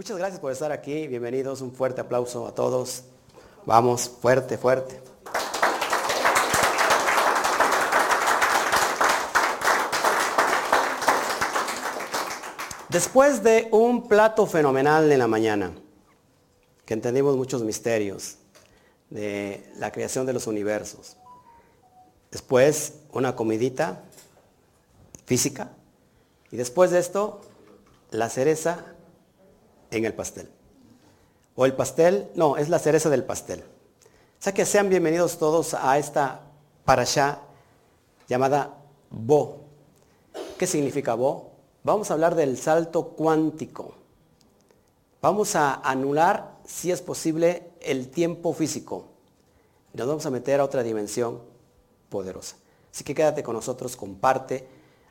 Muchas gracias por estar aquí. Bienvenidos. Un fuerte aplauso a todos. Vamos, fuerte, fuerte. Después de un plato fenomenal en la mañana, que entendimos muchos misterios de la creación de los universos, después una comidita física, y después de esto, la cereza en el pastel. O el pastel, no, es la cereza del pastel. O sea que sean bienvenidos todos a esta parasha llamada Bo. ¿Qué significa Bo? Vamos a hablar del salto cuántico. Vamos a anular, si es posible, el tiempo físico. Nos vamos a meter a otra dimensión poderosa. Así que quédate con nosotros, comparte,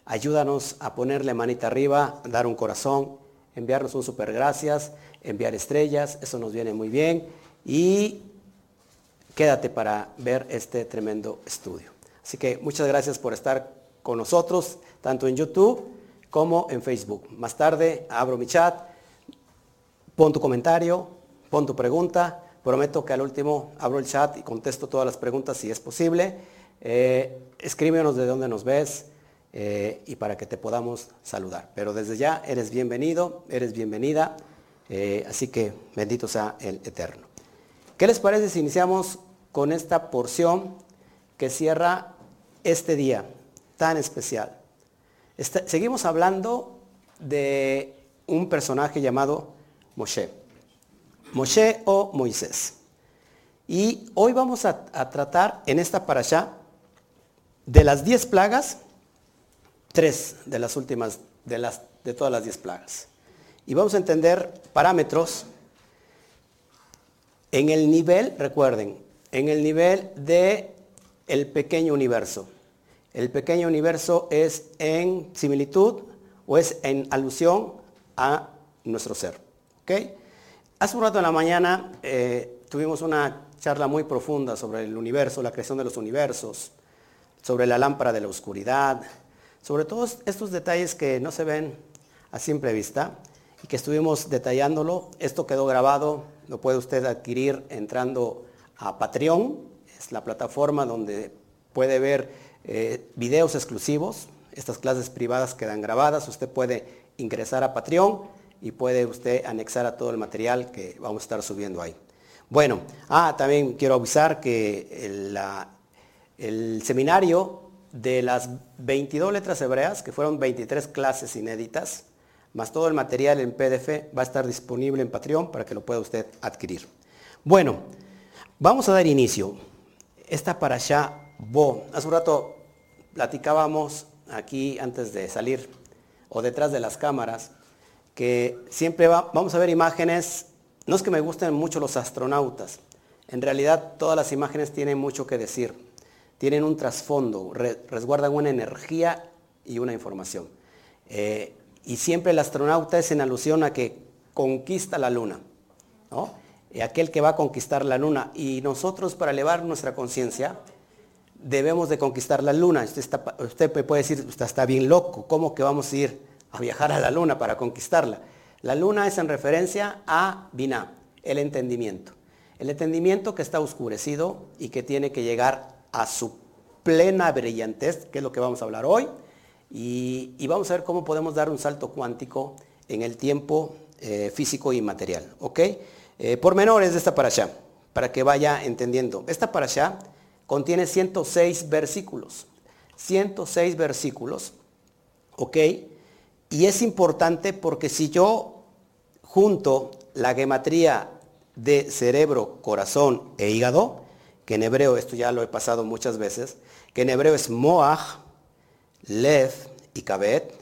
ayúdanos a ponerle manita arriba, dar un corazón, enviarnos un super gracias, enviar estrellas, eso nos viene muy bien. Y quédate para ver este tremendo estudio. Así que muchas gracias por estar con nosotros, tanto en YouTube como en Facebook. Más tarde abro mi chat, pon tu comentario, pon tu pregunta. Prometo que al último abro el chat y contesto todas las preguntas si es posible. Eh, escríbenos de dónde nos ves eh, y para que te podamos saludar. Pero desde ya eres bienvenido, eres bienvenida. Eh, así que bendito sea el Eterno. ¿Qué les parece si iniciamos con esta porción que cierra este día tan especial? seguimos hablando de un personaje llamado Moshe. Moshe o Moisés. Y hoy vamos a, tratar en esta parasha de las diez plagas, tres de las últimas, de, las, de todas las diez plagas. Y vamos a entender parámetros en el nivel, recuerden, en el nivel de el pequeño universo. El pequeño universo es en similitud o es en alusión a nuestro ser. ¿okay? Hace un rato en la mañana eh, tuvimos una charla muy profunda sobre el universo, la creación de los universos, sobre la lámpara de la oscuridad, sobre todos estos detalles que no se ven a simple vista y que estuvimos detallándolo. Esto quedó grabado, lo puede usted adquirir entrando a Patreon, es la plataforma donde puede ver eh, videos exclusivos. Estas clases privadas quedan grabadas. Usted puede ingresar a Patreon y puede usted anexar a todo el material que vamos a estar subiendo ahí. Bueno, ah, también quiero avisar que el, el seminario de las 22 letras hebreas, que fueron 23 clases inéditas, más todo el material en PDF, va a estar disponible en Patreon para que lo pueda usted adquirir. Bueno, vamos a dar inicio. Esta para allá Bo. Hace un rato platicábamos aquí antes de salir o detrás de las cámaras que siempre vamos a ver imágenes, no es que me gusten mucho los astronautas, en realidad todas las imágenes tienen mucho que decir, tienen un trasfondo, resguardan una energía y una información. Eh, y siempre el astronauta es en alusión a que conquista la luna, ¿no? aquel que va a conquistar la luna. Y nosotros para elevar nuestra conciencia, debemos de conquistar la luna. Usted, puede decir, usted está bien loco, ¿cómo que vamos a ir a viajar a la luna para conquistarla? La luna es en referencia a Binah, el entendimiento. El entendimiento que está oscurecido y que tiene que llegar a su plena brillantez, que es lo que vamos a hablar hoy, y, vamos a ver cómo podemos dar un salto cuántico en el tiempo eh, físico y material. ¿ok? Eh, por menores de esta para allá, para que vaya entendiendo. Esta para allá contiene 106 versículos. 106 versículos, ¿ok? Y es importante porque si yo junto la gematría de cerebro, corazón e hígado, que en hebreo, esto ya lo he pasado muchas veces, que en hebreo es Moach, Lev y Kabet,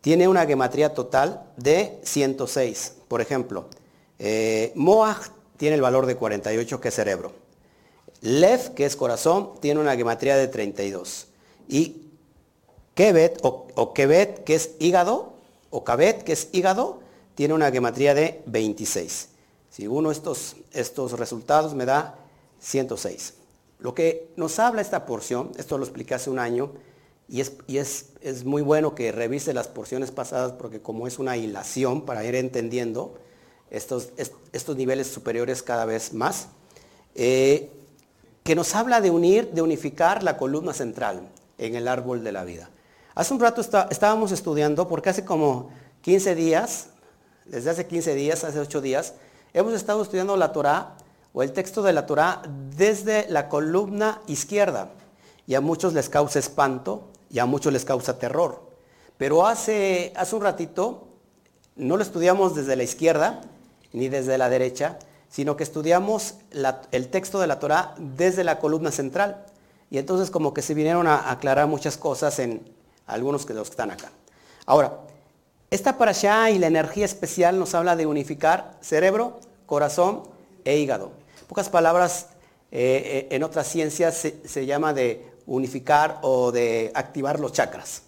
tiene una gematría total de 106. Por ejemplo, eh, Moach tiene el valor de 48, que es cerebro. Lev, que es corazón, tiene una gematría de 32. Y Kebet, o, Kebet, que es hígado, o Kabet, que es hígado, tiene una gematría de 26. Si uno estos, estos resultados me da 106. Lo que nos habla esta porción, esto lo expliqué hace un año, y, es, y es, es, muy bueno que revise las porciones pasadas porque como es una hilación para ir entendiendo estos, estos niveles superiores cada vez más, eh, que nos habla de unir, de unificar la columna central en el árbol de la vida. Hace un rato estábamos estudiando, porque hace como 15 días, desde hace 15 días, hace 8 días, hemos estado estudiando la Torah o el texto de la Torah desde la columna izquierda. Y a muchos les causa espanto y a muchos les causa terror. Pero hace, hace un ratito no lo estudiamos desde la izquierda ni desde la derecha, sino que estudiamos el texto de la Torah desde la columna central. Y entonces como que se vinieron a aclarar muchas cosas en algunos de los que están acá. Ahora, esta para allá y la energía especial nos habla de unificar cerebro, corazón e hígado. pocas palabras, eh, eh, en otras ciencias se, llama de unificar o de activar los chakras.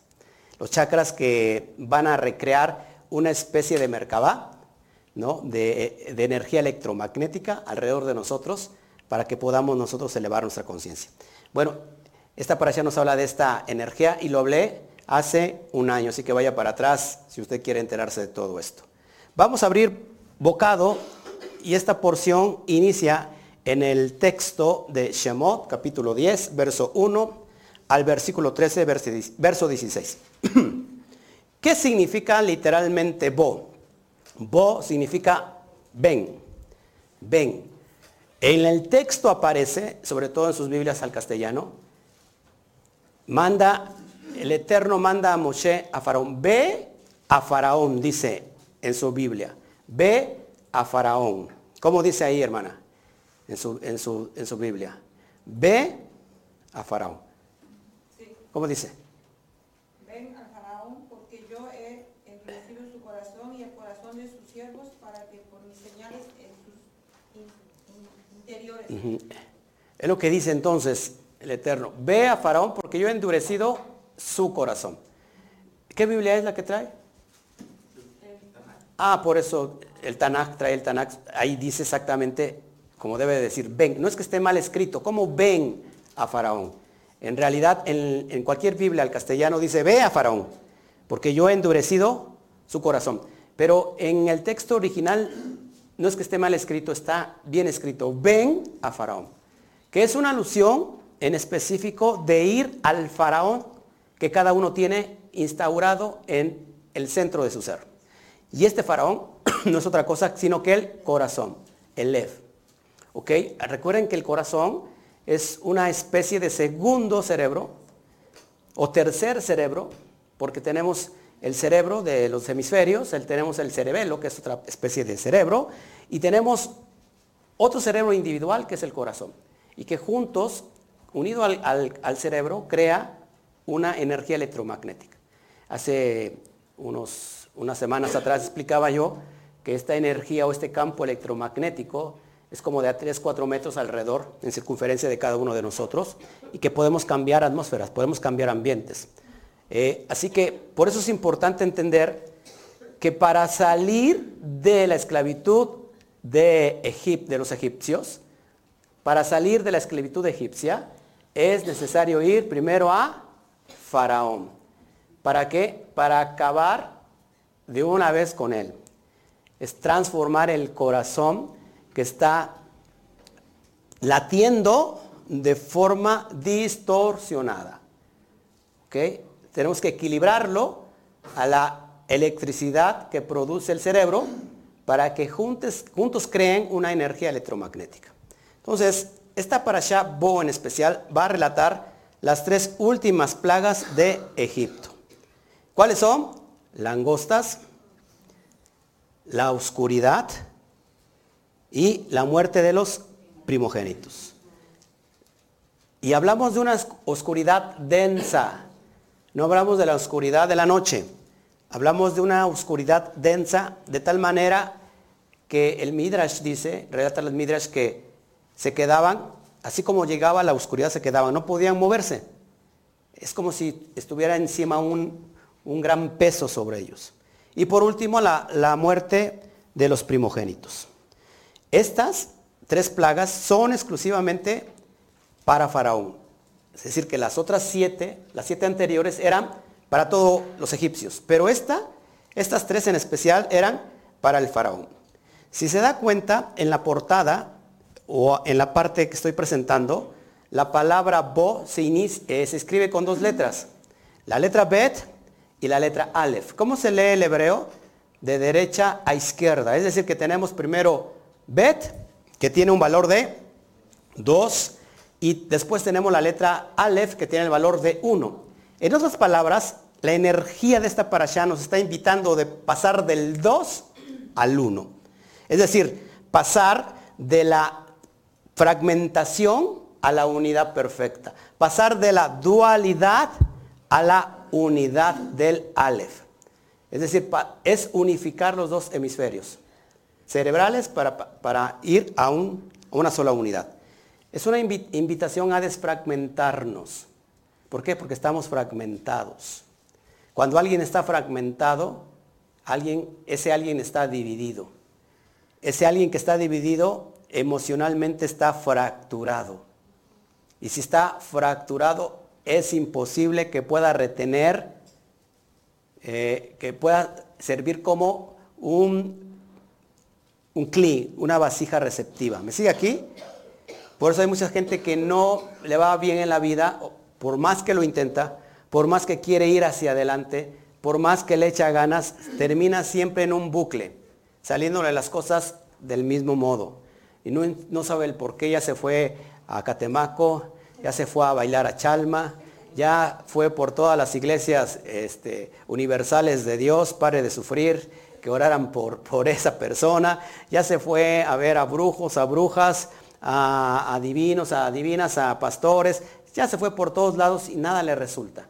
Los chakras que van a recrear una especie de merkabah, ¿no? de, de, energía electromagnética alrededor de nosotros para que podamos nosotros elevar nuestra conciencia. Bueno, esta para allá nos habla de esta energía y lo hablé hace un año, así que vaya para atrás si usted quiere enterarse de todo esto. Vamos a abrir bocado y esta porción inicia en el texto de Shemot, capítulo 10, verso 1 al versículo 13, verso 16. ¿Qué significa literalmente bo? Bo significa ven, ven. En el texto aparece, sobre todo en sus Biblias al castellano, manda el Eterno manda a Moshe a Faraón. Ve a Faraón, dice en su Biblia. Ve a Faraón. ¿Cómo dice ahí, hermana? En su, en su, en su Biblia. Ve a Faraón. ¿Cómo dice? Ven a Faraón porque yo he endurecido su corazón y el corazón de sus siervos para que por mis señales en sus interiores. Es lo que dice entonces el Eterno. Ve a Faraón porque yo he endurecido su corazón. ¿Qué Biblia es la que trae? Ah, por eso el Tanakh trae el Tanakh. Ahí dice exactamente como debe decir, ven. No es que esté mal escrito, ¿cómo ven a Faraón? En realidad, en, cualquier Biblia al castellano dice, ve a Faraón, porque yo he endurecido su corazón. Pero en el texto original no es que esté mal escrito, está bien escrito, ven a Faraón, que es una alusión en específico de ir al Faraón que cada uno tiene instaurado en el centro de su ser. Y este faraón no es otra cosa sino que el corazón, el lev. ¿Ok? Recuerden que el corazón es una especie de segundo cerebro o tercer cerebro, porque tenemos el cerebro de los hemisferios, tenemos el cerebelo, que es otra especie de cerebro, y tenemos otro cerebro individual, que es el corazón, y que juntos, unido al, al cerebro, crea una energía electromagnética. Hace unos, unas semanas atrás explicaba yo que esta energía o este campo electromagnético es como de a 3, 4 metros alrededor en circunferencia de cada uno de nosotros y que podemos cambiar atmósferas, podemos cambiar ambientes. Eh, así que por eso es importante entender que para salir de la esclavitud de, de los egipcios, para salir de la esclavitud egipcia, es necesario ir primero a Faraón. ¿Para qué? Para acabar de una vez con él. Es transformar el corazón que está latiendo de forma distorsionada. Tenemos que equilibrarlo a la electricidad que produce el cerebro para que juntos, juntos creen una energía electromagnética. Entonces, esta parasha Bo en especial va a relatar las tres últimas plagas de Egipto. ¿Cuáles son? Langostas, la oscuridad y la muerte de los primogénitos. Y hablamos de una oscuridad densa. No hablamos de la oscuridad de la noche. Hablamos de una oscuridad densa de tal manera que el Midrash dice, relata el Midrash que se quedaban Así como llegaba la oscuridad se quedaban, no podían moverse. Es como si estuviera encima un, gran peso sobre ellos. Y por último, la, la muerte de los primogénitos. Estas tres plagas son exclusivamente para Faraón. Es decir, que las otras siete, las siete anteriores eran para todos los egipcios. Pero esta, estas tres en especial eran para el faraón. Si se da cuenta, en la portada o en la parte que estoy presentando, la palabra bo se, eh, se escribe con dos letras. La letra bet y la letra aleph. ¿Cómo se lee el hebreo? De derecha a izquierda. Es decir, que tenemos primero bet, que tiene un valor de 2, y después tenemos la letra aleph, que tiene el valor de 1. En otras palabras, la energía de esta parasha nos está invitando de pasar del 2 al 1. Es decir, pasar de la fragmentación a la unidad perfecta. Pasar de la dualidad a la unidad del Aleph. Es decir, es unificar los dos hemisferios cerebrales para, ir a, una sola unidad. Es una invitación a desfragmentarnos. ¿Por qué? Porque estamos fragmentados. Cuando alguien está fragmentado, alguien, ese alguien está dividido. Ese alguien que está dividido emocionalmente está fracturado. Y si está fracturado, es imposible que pueda retener, eh, que pueda servir como un, un cli, una vasija receptiva. ¿Me sigue aquí? Por eso hay mucha gente que no le va bien en la vida, por más que lo intenta, por más que quiere ir hacia adelante, por más que le echa ganas, termina siempre en un bucle, saliéndole las cosas del mismo modo. Y no, no sabe el por qué ya se fue a Catemaco, ya se fue a bailar a Chalma, ya fue por todas las iglesias este, universales de Dios, pare de sufrir, que oraran por, por esa persona, ya se fue a ver a brujos, a brujas, a, a divinos, a divinas, a pastores, ya se fue por todos lados y nada le resulta.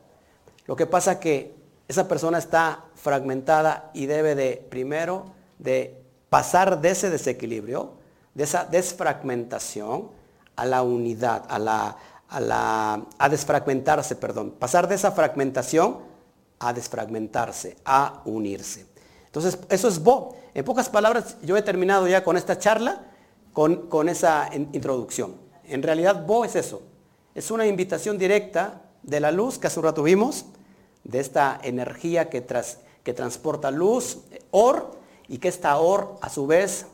Lo que pasa que esa persona está fragmentada y debe de primero de pasar de ese desequilibrio, de esa desfragmentación a la unidad, a la, a la a desfragmentarse, perdón, pasar de esa fragmentación a desfragmentarse, a unirse. Entonces, eso es Bo. En pocas palabras, yo he terminado ya con esta charla, con, esa introducción. En realidad, Bo es eso. Es una invitación directa de la luz que hace un rato vimos, de esta energía que, que transporta luz, or, y que esta or a su vez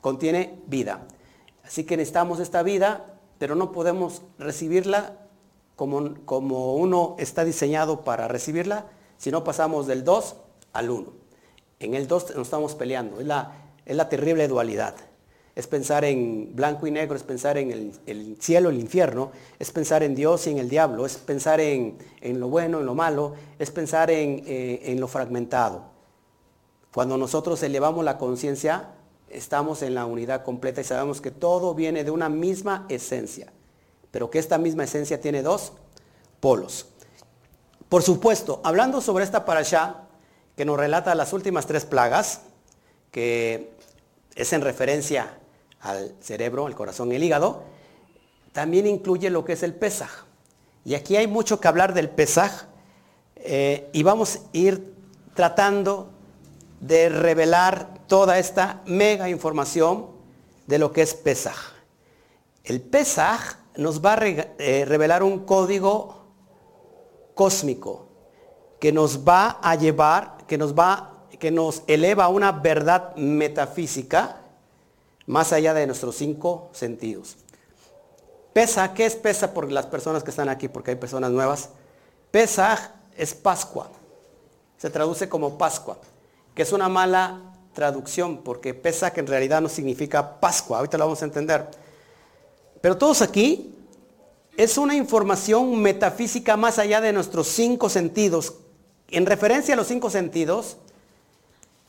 contiene vida. Así que necesitamos esta vida, pero no podemos recibirla como, como uno está diseñado para recibirla, si no pasamos del 2 al 1. En el 2 nos estamos peleando, es la, es la terrible dualidad es pensar en blanco y negro, es pensar en el, cielo, el infierno, es pensar en Dios y en el diablo, es pensar en, lo bueno, en lo malo, es pensar en, eh, en lo fragmentado. Cuando nosotros elevamos la conciencia, estamos en la unidad completa y sabemos que todo viene de una misma esencia, pero que esta misma esencia tiene dos polos. Por supuesto, hablando sobre esta parasha que nos relata las últimas tres plagas, que es en referencia al cerebro, al corazón, el hígado, también incluye lo que es el Pesaj. Y aquí hay mucho que hablar del Pesaj eh, y vamos a ir tratando de revelar toda esta mega información de lo que es Pesaj. El Pesaj nos va a eh, revelar un código cósmico que nos va a llevar, que nos va, que nos eleva a una verdad metafísica más allá de nuestros cinco sentidos. Pesa, ¿qué es pesa por las personas que están aquí? Porque hay personas nuevas. Pesa es Pascua. Se traduce como Pascua, que es una mala traducción, porque pesa que en realidad no significa Pascua. Ahorita lo vamos a entender. Pero todos aquí es una información metafísica más allá de nuestros cinco sentidos. En referencia a los cinco sentidos,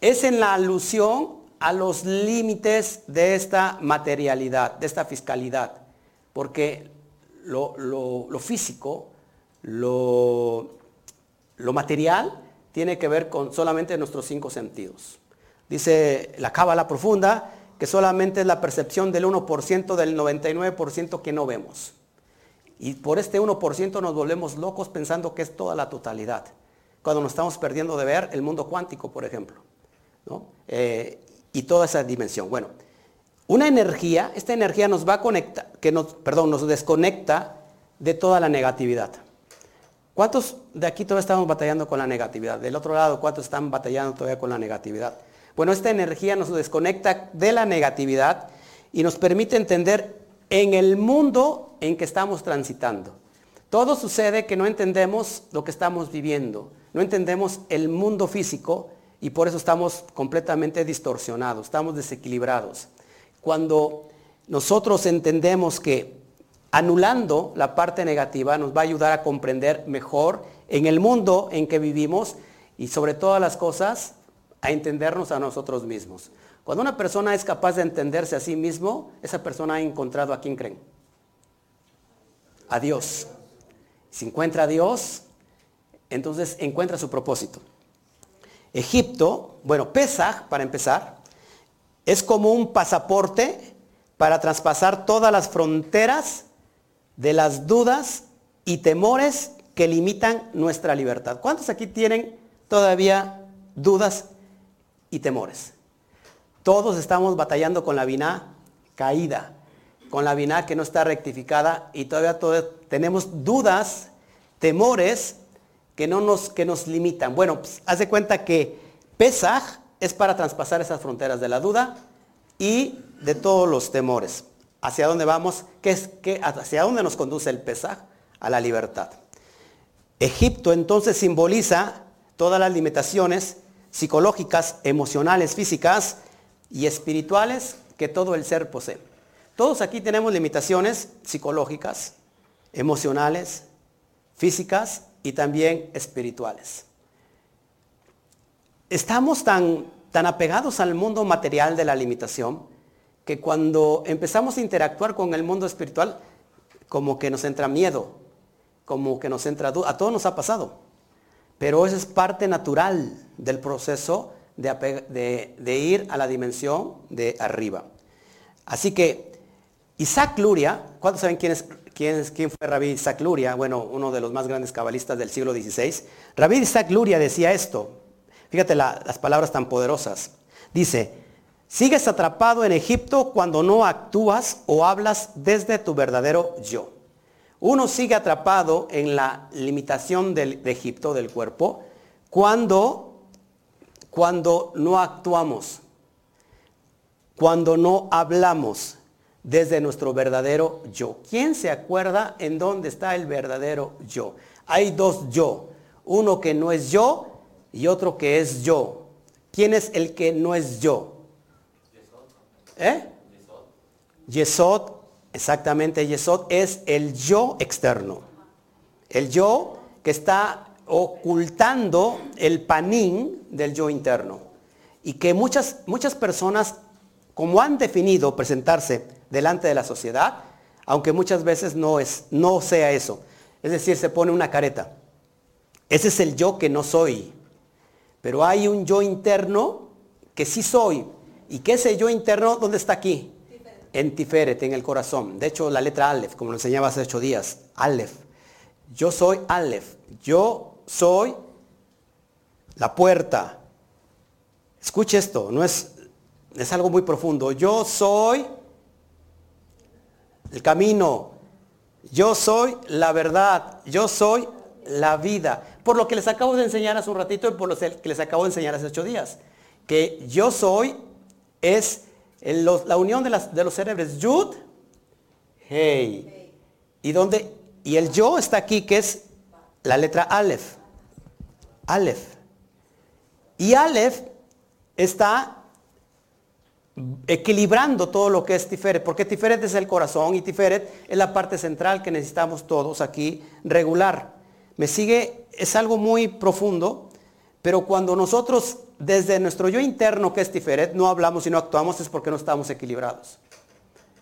es en la alusión a los límites de esta materialidad, de esta fiscalidad, porque lo, físico, lo, lo, material, tiene que ver con solamente nuestros cinco sentidos. Dice la cábala profunda que solamente es la percepción del 1% del 99% que no vemos. Y por este 1% nos volvemos locos pensando que es toda la totalidad. Cuando nos estamos perdiendo de ver el mundo cuántico, por ejemplo. Eh, y toda esa dimensión. Bueno, una energía, esta energía nos va a conectar, que nos, perdón, nos desconecta de toda la negatividad. ¿Cuántos de aquí todavía estamos batallando con la negatividad? Del otro lado, ¿cuántos están batallando todavía con la negatividad? Bueno, esta energía nos desconecta de la negatividad y nos permite entender en el mundo en que estamos transitando. Todo sucede que no entendemos lo que estamos viviendo, no entendemos el mundo físico y por eso estamos completamente distorsionados, estamos desequilibrados. Cuando nosotros entendemos que anulando la parte negativa nos va a ayudar a comprender mejor en el mundo en que vivimos y sobre todas las cosas a entendernos a nosotros mismos. Cuando una persona es capaz de entenderse a sí mismo, esa persona ha encontrado a quién creen. A Dios. Si encuentra a Dios, entonces encuentra su propósito. Egipto, bueno, Pesach, para empezar, es como un pasaporte para traspasar todas las fronteras de las dudas y temores que limitan nuestra libertad. ¿Cuántos aquí tienen todavía dudas y temores? Todos estamos batallando con la vina caída, con la vina que no está rectificada y todavía tenemos dudas, temores que, no nos, que nos limitan. Bueno, pues, haz de cuenta que Pesaj es para traspasar esas fronteras de la duda y de todos los temores. ¿Hacia dónde vamos? ¿Qué es, ¿Hacia dónde nos conduce el Pesaj? A la libertad. Egipto entonces simboliza todas las limitaciones psicológicas, emocionales, físicas y espirituales que todo el ser posee. Todos aquí tenemos limitaciones psicológicas, emocionales, físicas y también espirituales. Estamos tan, tan apegados al mundo material de la limitación que cuando empezamos a interactuar con el mundo espiritual, como que nos entra miedo, como que nos entra duda. A todos nos ha pasado. Pero eso es parte natural del proceso de, ir a la dimensión de arriba. Así que Isaac Luria, ¿cuántos saben quién, es, quién, fue Rabí Isaac Luria? Bueno, uno de los más grandes cabalistas del siglo XVI. Rabí Isaac Luria decía esto. Fíjate las palabras tan poderosas. Dice, Sigues atrapado en Egipto cuando no actúas o hablas desde tu verdadero yo. Uno sigue atrapado en la limitación de Egipto, del cuerpo, cuando, cuando no actuamos, cuando no hablamos desde nuestro verdadero yo. ¿Quién se acuerda en dónde está el verdadero yo? Hay dos yo, uno que no es yo y otro que es yo. ¿Quién es el que no es yo? ¿Eh? Yesod, exactamente, Yesod es el yo externo. El yo que está ocultando el panín del yo interno. Y que muchas, muchas personas, como han definido presentarse delante de la sociedad, aunque muchas veces no, es, no sea eso. Es decir, se pone una careta. Ese es el yo que no soy. Pero hay un yo interno que sí soy, ¿Y qué sé yo interno? ¿Dónde está aquí? En Tiferet, en el corazón. De hecho, la letra Aleph, como lo enseñaba hace ocho días. Aleph. Yo soy Aleph. Yo soy la puerta. Escuche esto, no es, es algo muy profundo. Yo soy el camino. Yo soy la verdad. Yo soy la vida. Por lo que les acabo de enseñar hace un ratito y por lo que les acabo de enseñar hace ocho días. Que yo soy es la unión de, los cerebros. Yud, hey. ¿Y? Y el yo está aquí, que es la letra Aleph. Aleph. Y Aleph está equilibrando todo lo que es Tiferet, porque Tiferet es el corazón y Tiferet es la parte central que necesitamos todos aquí regular. Me sigue, es algo muy profundo, pero cuando nosotros desde nuestro yo interno que es Tiferet no hablamos y no actuamos es porque no estamos equilibrados.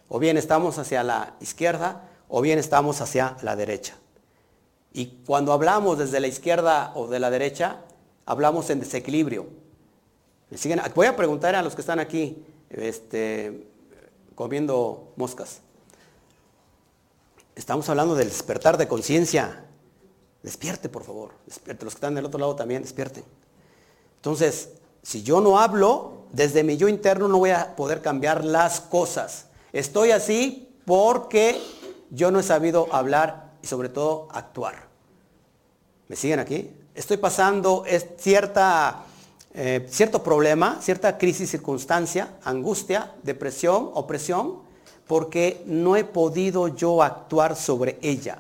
O bien estamos hacia la izquierda o bien estamos hacia la derecha. Y cuando hablamos desde la izquierda o de la derecha, hablamos en desequilibrio. Voy a preguntar a los que están aquí este, comiendo moscas. Estamos hablando del despertar de conciencia. Despierte, por favor. Despierte. Los que están del otro lado también, despierten. Entonces, si yo no hablo, desde mi yo interno no voy a poder cambiar las cosas. Estoy así porque yo no he sabido hablar y sobre todo actuar. ¿Me siguen aquí? Estoy pasando cierta, eh, cierto problema, cierta crisis, circunstancia, angustia, depresión, opresión, porque no he podido yo actuar sobre ella.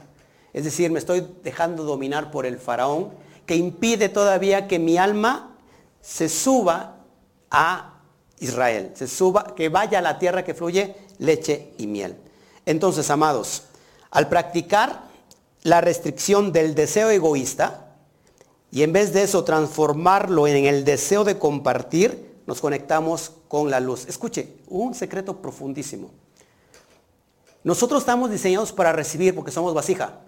Es decir, me estoy dejando dominar por el faraón que impide todavía que mi alma se suba a Israel, se suba, que vaya a la tierra que fluye leche y miel. Entonces, amados, al practicar la restricción del deseo egoísta y en vez de eso transformarlo en el deseo de compartir, nos conectamos con la luz. Escuche, un secreto profundísimo. Nosotros estamos diseñados para recibir porque somos vasija.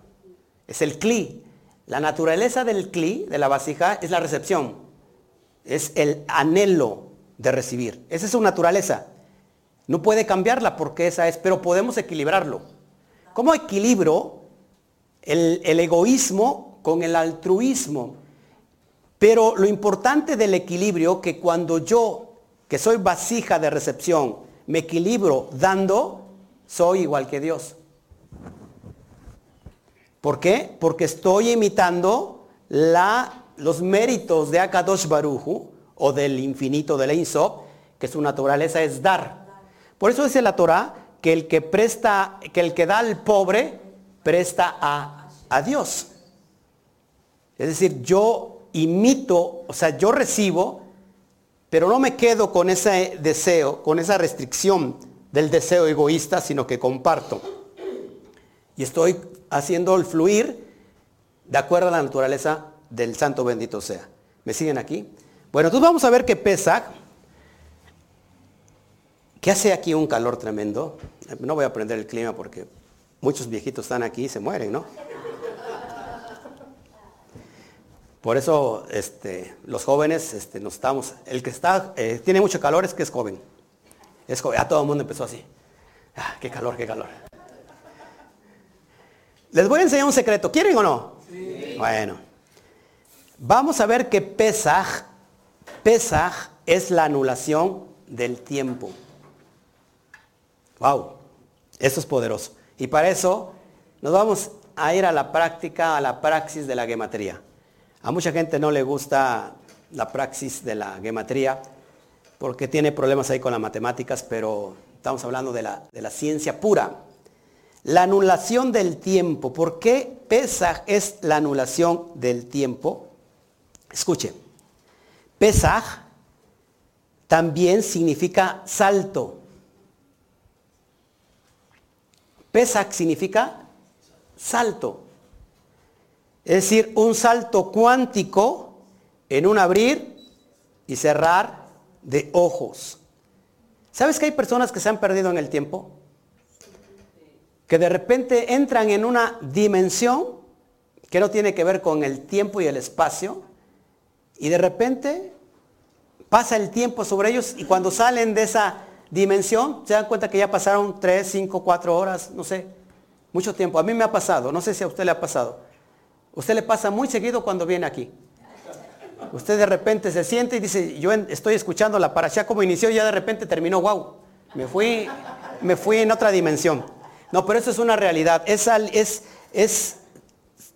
Es el cli. La naturaleza del cli, de la vasija, es la recepción. Es el anhelo de recibir. Esa es su naturaleza. No puede cambiarla porque esa es, pero podemos equilibrarlo. ¿Cómo equilibro el, el egoísmo con el altruismo? Pero lo importante del equilibrio, que cuando yo, que soy vasija de recepción, me equilibro dando, soy igual que Dios. ¿Por qué? Porque estoy imitando los méritos de Akadosh Baruju o del infinito de Insop, que su naturaleza es dar. Por eso dice la Torah que el que presta, que el que da al pobre, presta a, a Dios. Es decir, yo imito, o sea, yo recibo, pero no me quedo con ese deseo, con esa restricción del deseo egoísta, sino que comparto. Y estoy haciendo el fluir de acuerdo a la naturaleza del santo bendito sea. ¿Me siguen aquí? Bueno, entonces vamos a ver qué pesa. que hace aquí un calor tremendo. No voy a prender el clima porque muchos viejitos están aquí y se mueren, ¿no? Por eso este, los jóvenes este, nos estamos, el que está, eh, tiene mucho calor es que es joven. Es ya todo el mundo empezó así. Ah, qué calor, qué calor. Les voy a enseñar un secreto. ¿Quieren o no? Sí. Bueno. Vamos a ver que Pesaj, Pesaj es la anulación del tiempo. Wow. Eso es poderoso. Y para eso nos vamos a ir a la práctica, a la praxis de la gematría. A mucha gente no le gusta la praxis de la gematría porque tiene problemas ahí con las matemáticas, pero estamos hablando de la, de la ciencia pura. La anulación del tiempo. ¿Por qué Pesaj es la anulación del tiempo? Escuche, Pesaj también significa salto. Pesaj significa salto. Es decir, un salto cuántico en un abrir y cerrar de ojos. ¿Sabes que hay personas que se han perdido en el tiempo? Que de repente entran en una dimensión que no tiene que ver con el tiempo y el espacio y de repente pasa el tiempo sobre ellos y cuando salen de esa dimensión se dan cuenta que ya pasaron 3, 5, 4 horas, no sé, mucho tiempo. A mí me ha pasado, no sé si a usted le ha pasado. Usted le pasa muy seguido cuando viene aquí. Usted de repente se siente y dice, yo estoy escuchando la parasha como inició y ya de repente terminó, wow, me fui, me fui en otra dimensión. No, pero eso es una realidad. Es, es,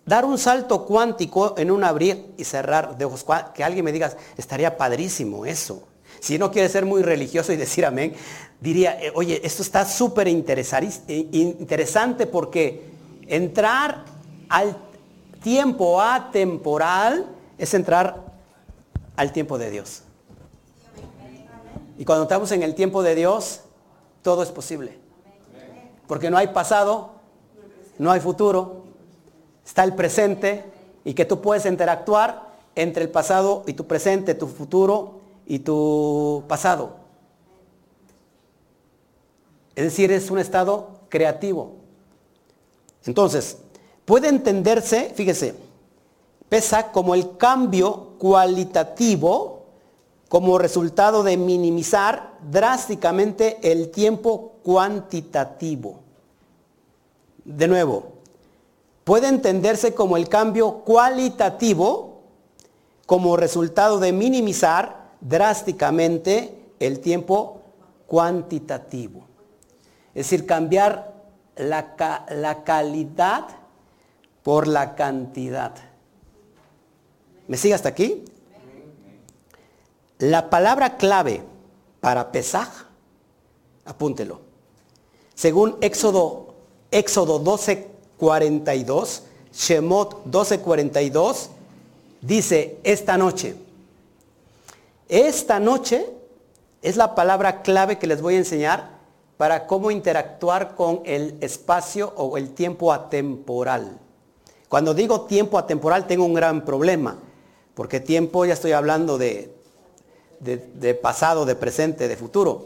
dar un salto cuántico en un abrir y cerrar de ojos. Que alguien me diga, estaría padrísimo eso. Si no quiere ser muy religioso y decir amén, diría, eh, oye, esto está súper interesante porque entrar al tiempo atemporal es entrar al tiempo de Dios. Y cuando estamos en el tiempo de Dios, todo es posible. Porque no hay pasado, no hay futuro, está el presente y que tú puedes interactuar entre el pasado y tu presente, tu futuro y tu pasado. Es decir, es un estado creativo. Entonces, puede entenderse, fíjese, pesa como el cambio cualitativo como resultado de minimizar drásticamente el tiempo cuantitativo. De nuevo, puede entenderse como el cambio cualitativo como resultado de minimizar drásticamente el tiempo cuantitativo. Es decir, cambiar la, la calidad por la cantidad. ¿Me sigue hasta aquí? La palabra clave para Pesaj, apúntelo. Según Éxodo, Éxodo 12:42, Shemot 12:42, dice esta noche. Esta noche es la palabra clave que les voy a enseñar para cómo interactuar con el espacio o el tiempo atemporal. Cuando digo tiempo atemporal tengo un gran problema, porque tiempo ya estoy hablando de, de, pasado, de presente, de futuro.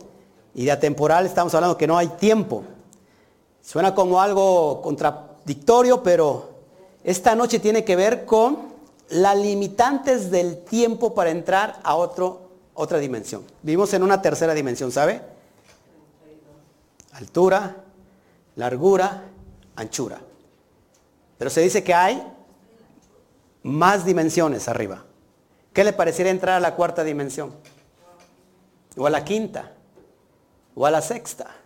Y de atemporal estamos hablando que no hay tiempo. Suena como algo contradictorio, pero esta noche tiene que ver con las limitantes del tiempo para entrar a otro, otra dimensión. Vivimos en una tercera dimensión, ¿sabe? Altura, largura, anchura. Pero se dice que hay más dimensiones arriba. ¿Qué le pareciera entrar a la cuarta dimensión? O a la quinta. O a la sexta.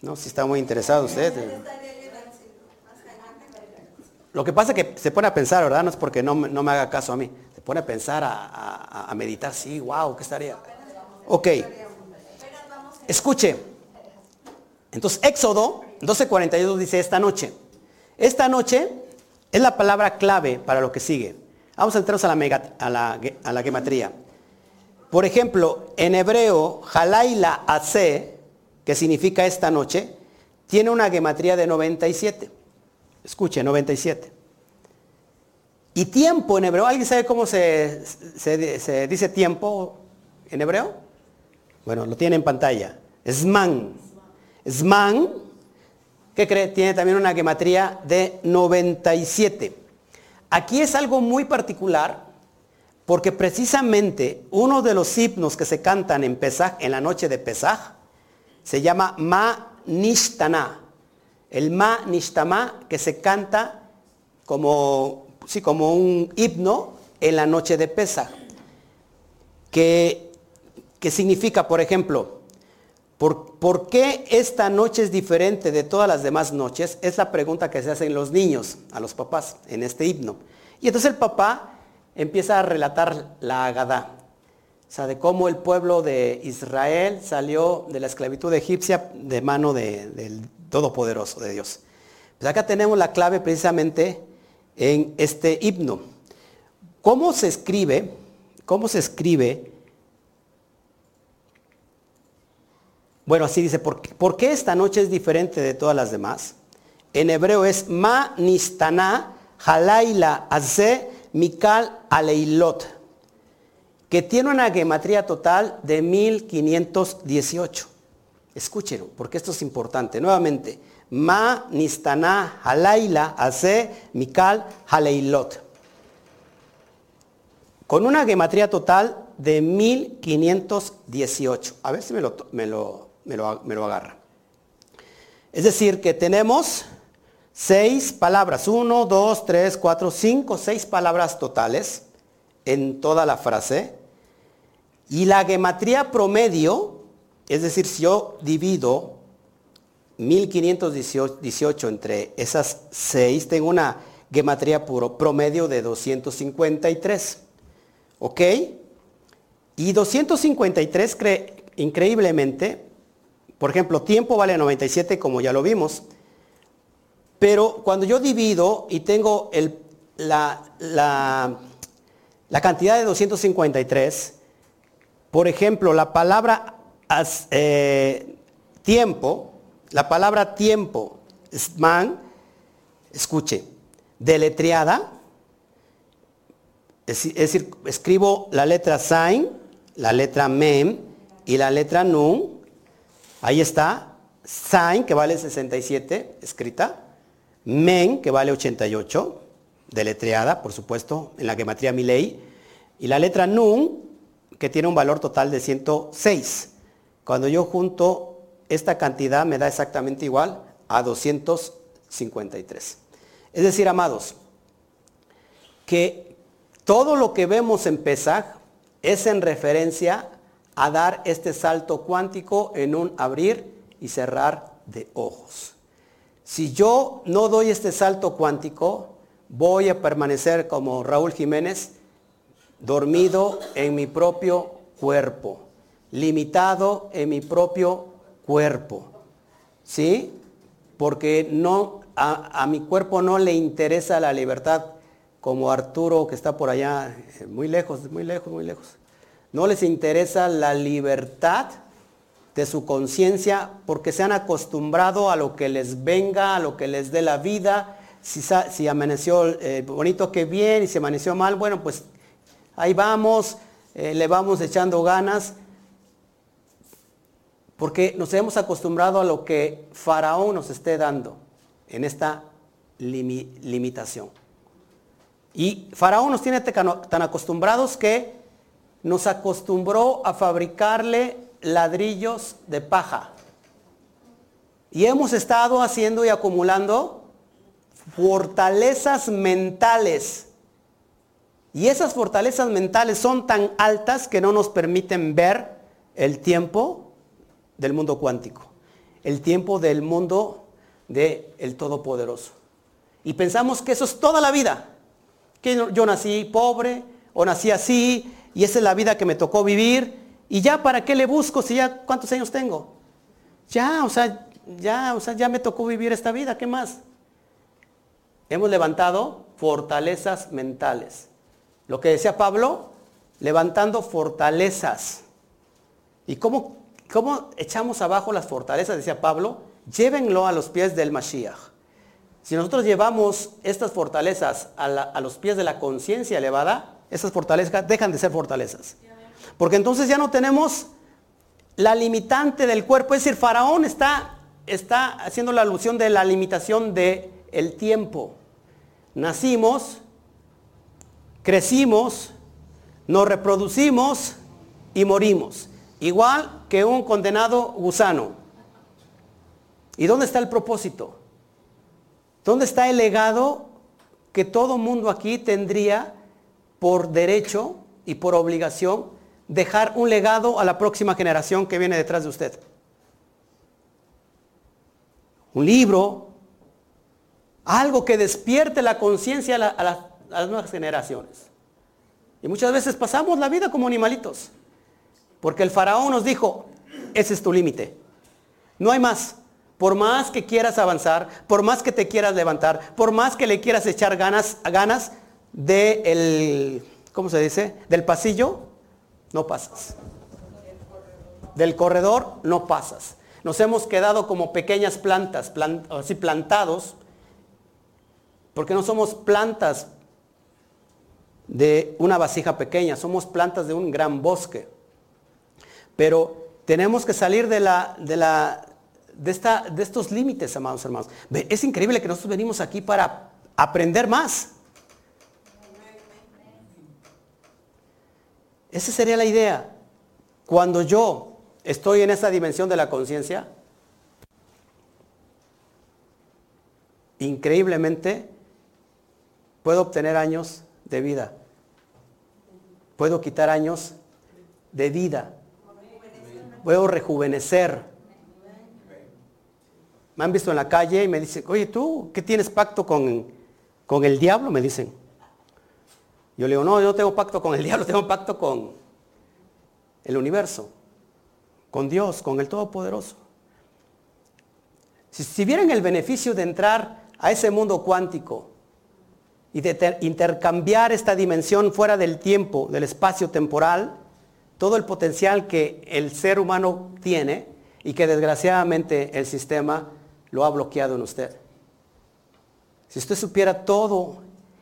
No, si está muy interesado usted. Lo que pasa es que se pone a pensar, ¿verdad? No es porque no, me haga caso a mí. Se pone a pensar, a, a meditar. Sí, wow, ¿qué estaría? Ok. Escuche. Entonces, Éxodo 12:42 dice esta noche. Esta noche es la palabra clave para lo que sigue. Vamos a entrar a la, a la, a la gematría. Por ejemplo, en hebreo, Halaila Ase, que significa esta noche, tiene una gematría de 97. Escuche, 97. Y tiempo en hebreo, ¿alguien sabe cómo se, se dice tiempo en hebreo? Bueno, lo tiene en pantalla. Sman. Sman, ¿qué cree? Tiene también una gematría de 97. Aquí es algo muy particular porque precisamente uno de los himnos que se cantan en Pesaj, en la noche de Pesaj, se llama Ma Nishtana. El Ma Nishtama que se canta como, sí, como un himno en la noche de Pesaj. Que, significa, por ejemplo, ¿Por, qué esta noche es diferente de todas las demás noches? Es la pregunta que se hacen los niños a los papás en este himno. Y entonces el papá empieza a relatar la Agadá. O sea, de cómo el pueblo de Israel salió de la esclavitud egipcia de mano del Todopoderoso de Dios. Pues acá tenemos la clave precisamente en este himno. ¿Cómo se escribe? ¿Cómo se escribe Bueno, así dice, ¿por qué, esta noche es diferente de todas las demás? En hebreo es Ma Nistana Halaila Aze Mikal Aleilot, que tiene una gematría total de 1518. Escúchenlo, porque esto es importante. Nuevamente, Ma Nistana Halaila Aze Mikal Haleilot. Con una gematría total de 1518. A ver si me lo, me lo me lo, agarra. Es decir, que tenemos seis palabras, uno, dos, tres, cuatro, cinco, seis palabras totales en toda la frase. Y la gematría promedio, es decir, si yo divido 1518 entre esas seis, tengo una gematría puro promedio de 253. ¿Ok? Y 253, increíblemente, por ejemplo, tiempo vale 97 como ya lo vimos. Pero cuando yo divido y tengo la, cantidad de 253, por ejemplo, la palabra eh, tiempo, la palabra tiempo, man, escuche, deletreada, es, decir, escribo la letra sin, la letra mem y la letra nun, Ahí está. Sin, que vale 67, escrita. Men, que vale 88, deletreada, por supuesto, en la gematría Milei. Y la letra Nun, que tiene un valor total de 106. Cuando yo junto esta cantidad me da exactamente igual a 253. Es decir, amados, que todo lo que vemos en Pesaj es en referencia a dar este salto cuántico en un abrir y cerrar de ojos. Si yo no doy este salto cuántico, voy a permanecer como Raúl Jiménez, dormido en mi propio cuerpo, limitado en mi propio cuerpo. ¿Sí? Porque no, a, mi cuerpo no le interesa la libertad como Arturo que está por allá, eh, muy lejos, muy lejos, muy lejos. No les interesa la libertad de su conciencia porque se han acostumbrado a lo que les venga, a lo que les dé la vida. Si, si amaneció eh, bonito, que bien, y si amaneció mal, bueno, pues ahí vamos, eh, le vamos echando ganas. Porque nos hemos acostumbrado a lo que Faraón nos esté dando en esta limitación. Y Faraón nos tiene tan acostumbrados que nos acostumbró a fabricarle ladrillos de paja. Y hemos estado haciendo y acumulando fortalezas mentales. Y esas fortalezas mentales son tan altas que no nos permiten ver el tiempo del mundo cuántico, el tiempo del mundo del el Todopoderoso. Y pensamos que eso es toda la vida que yo nací pobre o nací así y esa es la vida que me tocó vivir y ya para qué le busco si ya cuántos años tengo. Ya, o sea, ya, o sea, ya me tocó vivir esta vida, ¿qué más? Hemos levantado fortalezas mentales. Lo que decía Pablo, levantando fortalezas. ¿Y cómo, cómo echamos abajo las fortalezas? Decía Pablo, llévenlo a los pies del Mashiach. Si nosotros llevamos estas fortalezas a, los pies de la conciencia elevada, esas fortalezas dejan de ser fortalezas. Porque entonces ya no tenemos la limitante del cuerpo. Es decir, Faraón está, está haciendo la alusión de la limitación del el tiempo. Nacimos, crecimos, nos reproducimos y morimos. Igual que un condenado gusano. ¿Y dónde está el propósito? ¿Dónde está el legado que todo mundo aquí tendría por derecho y por obligación dejar un legado a la próxima generación que viene detrás de usted? Un libro, algo que despierte la conciencia a, las nuevas generaciones. Y muchas veces pasamos la vida como animalitos, porque el faraón nos dijo, ese es tu límite, no hay más. Por más que quieras avanzar, por más que te quieras levantar, por más que le quieras echar ganas, ganas del, ¿cómo se dice? Del pasillo, no pasas. Del corredor no pasas. Nos hemos quedado como pequeñas plantas, así plantados, porque no somos plantas de una vasija pequeña, somos plantas de un gran bosque. Pero tenemos que salir de la, de la, de, esta, de estos límites, amados hermanos. Es increíble que nosotros venimos aquí para aprender más. Esa sería la idea. Cuando yo estoy en esa dimensión de la conciencia, increíblemente puedo obtener años de vida. Puedo quitar años de vida. Puedo rejuvenecer. Me han visto en la calle y me dicen, oye, ¿tú qué tienes pacto con, con el diablo? Me dicen. Yo le digo, no, yo no tengo pacto con el diablo, tengo pacto con el universo, con Dios, con el Todopoderoso. Si, si vieran el beneficio de entrar a ese mundo cuántico y de intercambiar esta dimensión fuera del tiempo, del espacio temporal, todo el potencial que el ser humano tiene y que desgraciadamente el sistema lo ha bloqueado en usted. Si usted supiera todo,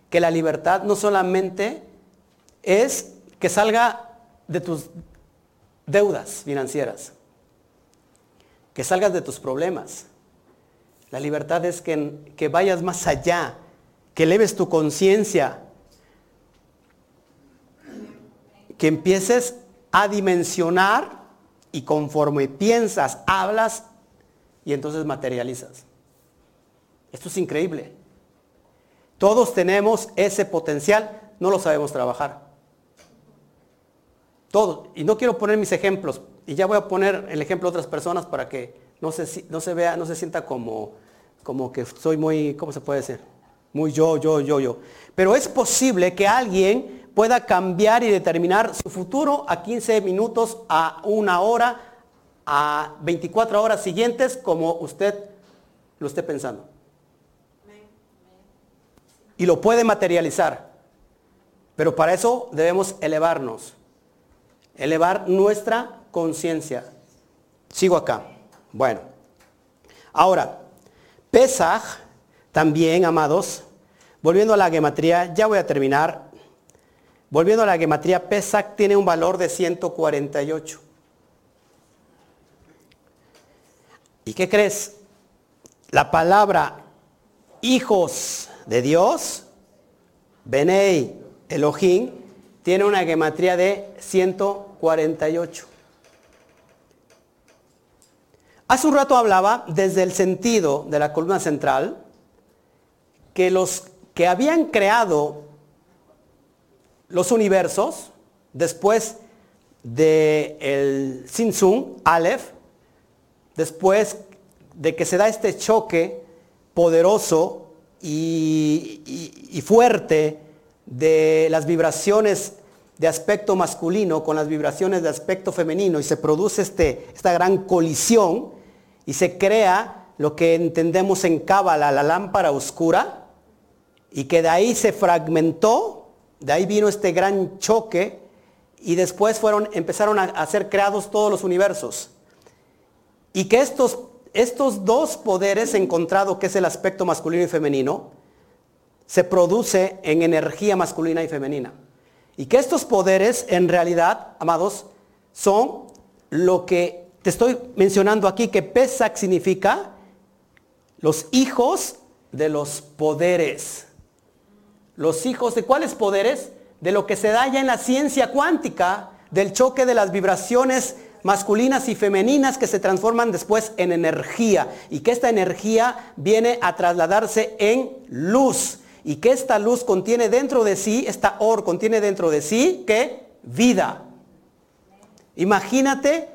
que la libertad no solamente es que salga de tus deudas financieras, que salgas de tus problemas. La libertad es que, que vayas más allá, que eleves tu conciencia, que empieces a dimensionar y conforme piensas, hablas, y entonces materializas. Esto es increíble. Todos tenemos ese potencial, no lo sabemos trabajar. Todos. Y no quiero poner mis ejemplos, y ya voy a poner el ejemplo de otras personas para que no se, no se vea, no se sienta como, como que soy muy, ¿cómo se puede decir? Muy yo, yo, yo, yo. Pero es posible que alguien pueda cambiar y determinar su futuro a 15 minutos, a una hora, a 24 horas siguientes, como usted lo esté pensando. Y lo puede materializar. Pero para eso debemos elevarnos. Elevar nuestra conciencia. Sigo acá. Bueno. Ahora, Pesaj, también, amados, volviendo a la gematría, ya voy a terminar. Volviendo a la gematría, Pesach tiene un valor de 148. ¿Y qué crees? La palabra hijos de Dios, Benei Elohim, tiene una gematría de 148. Hace un rato hablaba desde el sentido de la columna central que los que habían creado los universos después de el Sinsun, Aleph, después de que se da este choque poderoso y, y fuerte de las vibraciones de aspecto masculino con las vibraciones de aspecto femenino y se produce este, esta gran colisión y se crea lo que entendemos en Cábala, la lámpara oscura, y que de ahí se fragmentó, de ahí vino este gran choque y después fueron, empezaron a, ser creados todos los universos. Y que estos, estos dos poderes encontrados, que es el aspecto masculino y femenino, se produce en energía masculina y femenina. Y que estos poderes en realidad, amados, son lo que te estoy mencionando aquí, que Pesach significa los hijos de los poderes. Los hijos de cuáles poderes? De lo que se da ya en la ciencia cuántica, del choque de las vibraciones masculinas y femeninas que se transforman después en energía y que esta energía viene a trasladarse en luz y que esta luz contiene dentro de sí, esta or contiene dentro de sí, ¿qué? Vida. Imagínate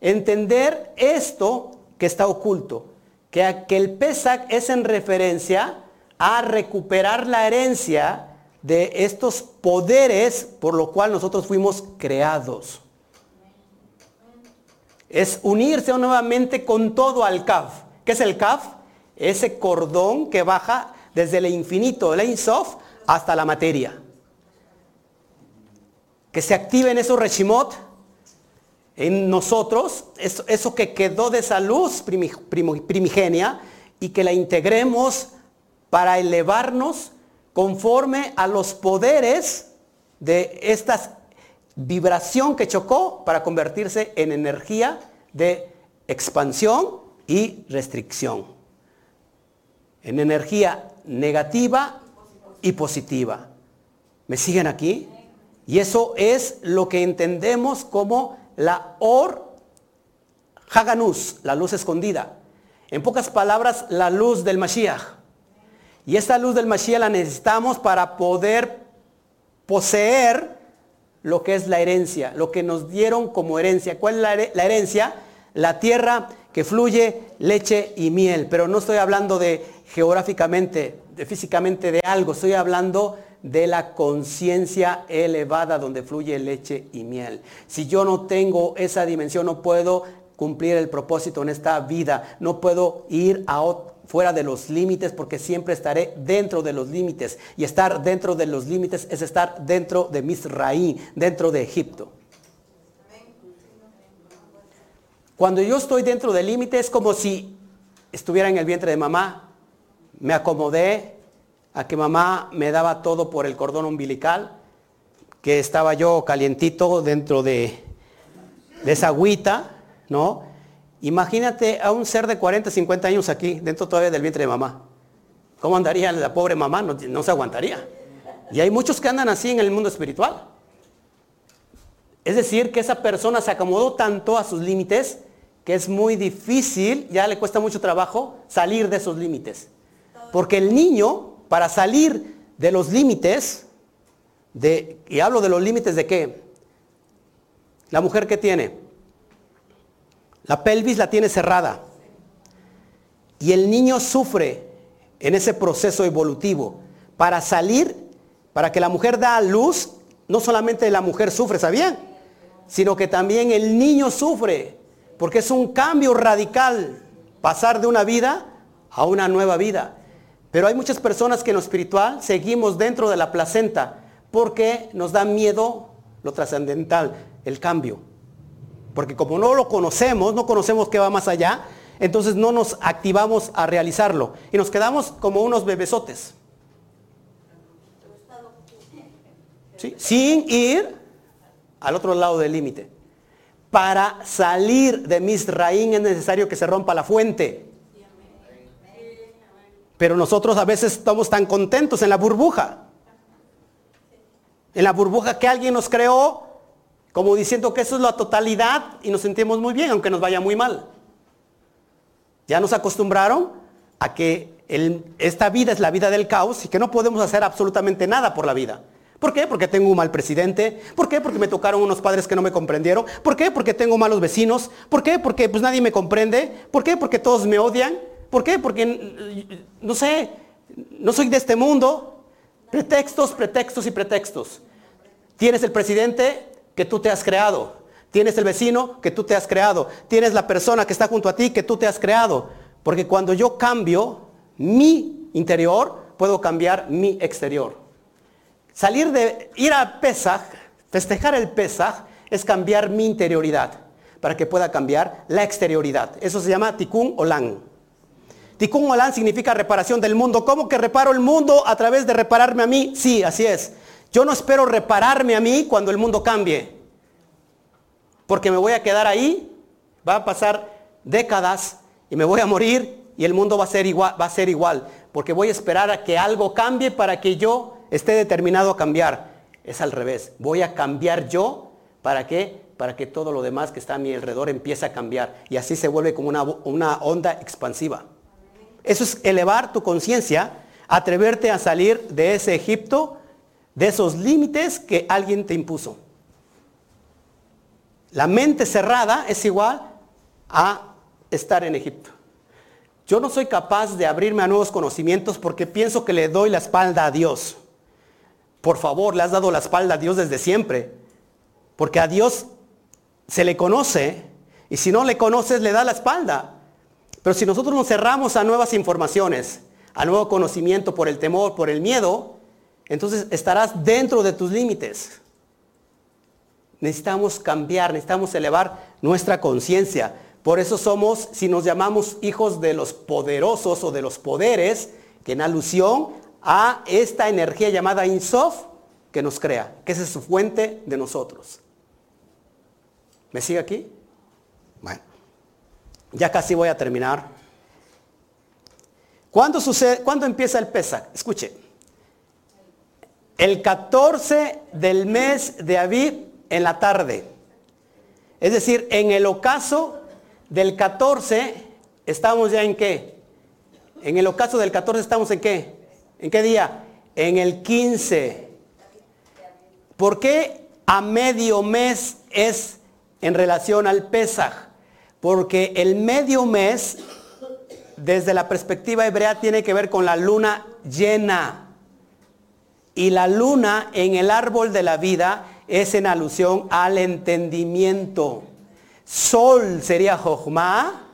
entender esto que está oculto, que, que el Pesach es en referencia a recuperar la herencia de estos poderes por lo cual nosotros fuimos creados. Es unirse nuevamente con todo al Kaf. ¿Qué es el Kaf? Ese cordón que baja desde el infinito, el Sof, hasta la materia. Que se activen esos Reshimot en nosotros, eso, que quedó de esa luz primigenia, y que la integremos para elevarnos conforme a los poderes de esta vibración que chocó para convertirse en energía de expansión y restricción. En energía negativa y positiva. ¿Me siguen aquí? Y eso es lo que entendemos como la Or Haganus, la luz escondida. En pocas palabras, la luz del Mashiach. Y esta luz del Mashiach la necesitamos para poder poseer lo que es la herencia, lo que nos dieron como herencia. ¿Cuál es la, herencia? La tierra que fluye leche y miel. Pero no estoy hablando de geográficamente, de físicamente de algo, estoy hablando de la conciencia elevada donde fluye leche y miel. Si yo no tengo esa dimensión, no puedo cumplir el propósito en esta vida, no puedo ir fuera de los límites porque siempre estaré dentro de los límites. Y estar dentro de los límites es estar dentro de Misraí, dentro de Egipto. Cuando yo estoy dentro del límite es como si estuviera en el vientre de mamá. Me acomodé, a que mamá me daba todo por el cordón umbilical, que estaba yo calientito dentro de, esa agüita, ¿no? Imagínate a un ser de 40, 50 años aquí, dentro todavía del vientre de mamá. ¿Cómo andaría la pobre mamá? No, se aguantaría. Y hay muchos que andan así en el mundo espiritual. Es decir, que esa persona se acomodó tanto a sus límites que es muy difícil, ya le cuesta mucho trabajo salir de esos límites. Porque el niño para salir de los límites, y hablo de los límites de qué? La mujer que tiene, la pelvis la tiene cerrada. Y el niño sufre en ese proceso evolutivo. Para salir, para que la mujer da luz, no solamente la mujer sufre, ¿sabían? Sino que también el niño sufre, porque es un cambio radical pasar de una vida a una nueva vida. Pero hay muchas personas que en lo espiritual seguimos dentro de la placenta porque nos da miedo lo trascendental, el cambio. Porque como no lo conocemos, no conocemos qué va más allá, entonces no nos activamos a realizarlo y nos quedamos como unos bebesotes. Sin ir al otro lado del límite. Para salir de mis raíces es necesario que se rompa la fuente. Pero nosotros a veces estamos tan contentos en la burbuja. En la burbuja que alguien nos creó, como diciendo que eso es la totalidad y nos sentimos muy bien, aunque nos vaya muy mal. Ya nos acostumbraron a que esta vida es la vida del caos y que no podemos hacer absolutamente nada por la vida. ¿Por qué? Porque tengo un mal presidente. ¿Por qué? Porque me tocaron unos padres que no me comprendieron. ¿Por qué? Porque tengo malos vecinos. ¿Por qué? Porque pues nadie me comprende. ¿Por qué? Porque todos me odian. ¿Por qué? Porque, no sé, no soy de este mundo. Pretextos, pretextos y pretextos. Tienes el presidente que tú te has creado. Tienes el vecino que tú te has creado. Tienes la persona que está junto a ti que tú te has creado. Porque cuando yo cambio mi interior, puedo cambiar mi exterior. Salir de ir a Pesaj, festejar el Pesaj, es cambiar mi interioridad para que pueda cambiar la exterioridad. Eso se llama Tikkun Olam. Tikkun Olam significa reparación del mundo. ¿Cómo que reparo el mundo a través de repararme a mí? Sí, así es. Yo no espero repararme a mí cuando el mundo cambie. Porque me voy a quedar ahí, va a pasar décadas y me voy a morir y el mundo va a ser igual, va a ser igual, porque voy a esperar a que algo cambie para que yo esté determinado a cambiar. Es al revés. Voy a cambiar yo. ¿Para qué? Para que todo lo demás que está a mi alrededor empiece a cambiar. Y así se vuelve como una, una onda expansiva. Eso es elevar tu conciencia, atreverte a salir de ese Egipto, de esos límites que alguien te impuso. La mente cerrada es igual a estar en Egipto. Yo no soy capaz de abrirme a nuevos conocimientos porque pienso que le doy la espalda a Dios. Por favor, le has dado la espalda a Dios desde siempre. Porque a Dios se le conoce y si no le conoces le da la espalda. Pero si nosotros nos cerramos a nuevas informaciones, a nuevo conocimiento por el temor, por el miedo, entonces estarás dentro de tus límites. Necesitamos cambiar, necesitamos elevar nuestra conciencia. Por eso somos, si nos llamamos hijos de los poderosos o de los poderes, que en alusión a esta energía llamada Insof que nos crea, que es su fuente de nosotros. ¿Me sigue aquí? Bueno, ya casi voy a terminar. ¿Cuándo, sucede, ¿Cuándo empieza el Pesach? Escuche. El 14 del mes de Aviv en la tarde. Es decir, en el ocaso del 14 estamos ya en qué? En el ocaso del 14 estamos en qué? ¿En qué día? En el 15. ¿Por qué a medio mes es en relación al Pesaj? Porque el medio mes, desde la perspectiva hebrea, tiene que ver con la luna llena. Y la luna en el árbol de la vida es en alusión al entendimiento. Sol sería Jochma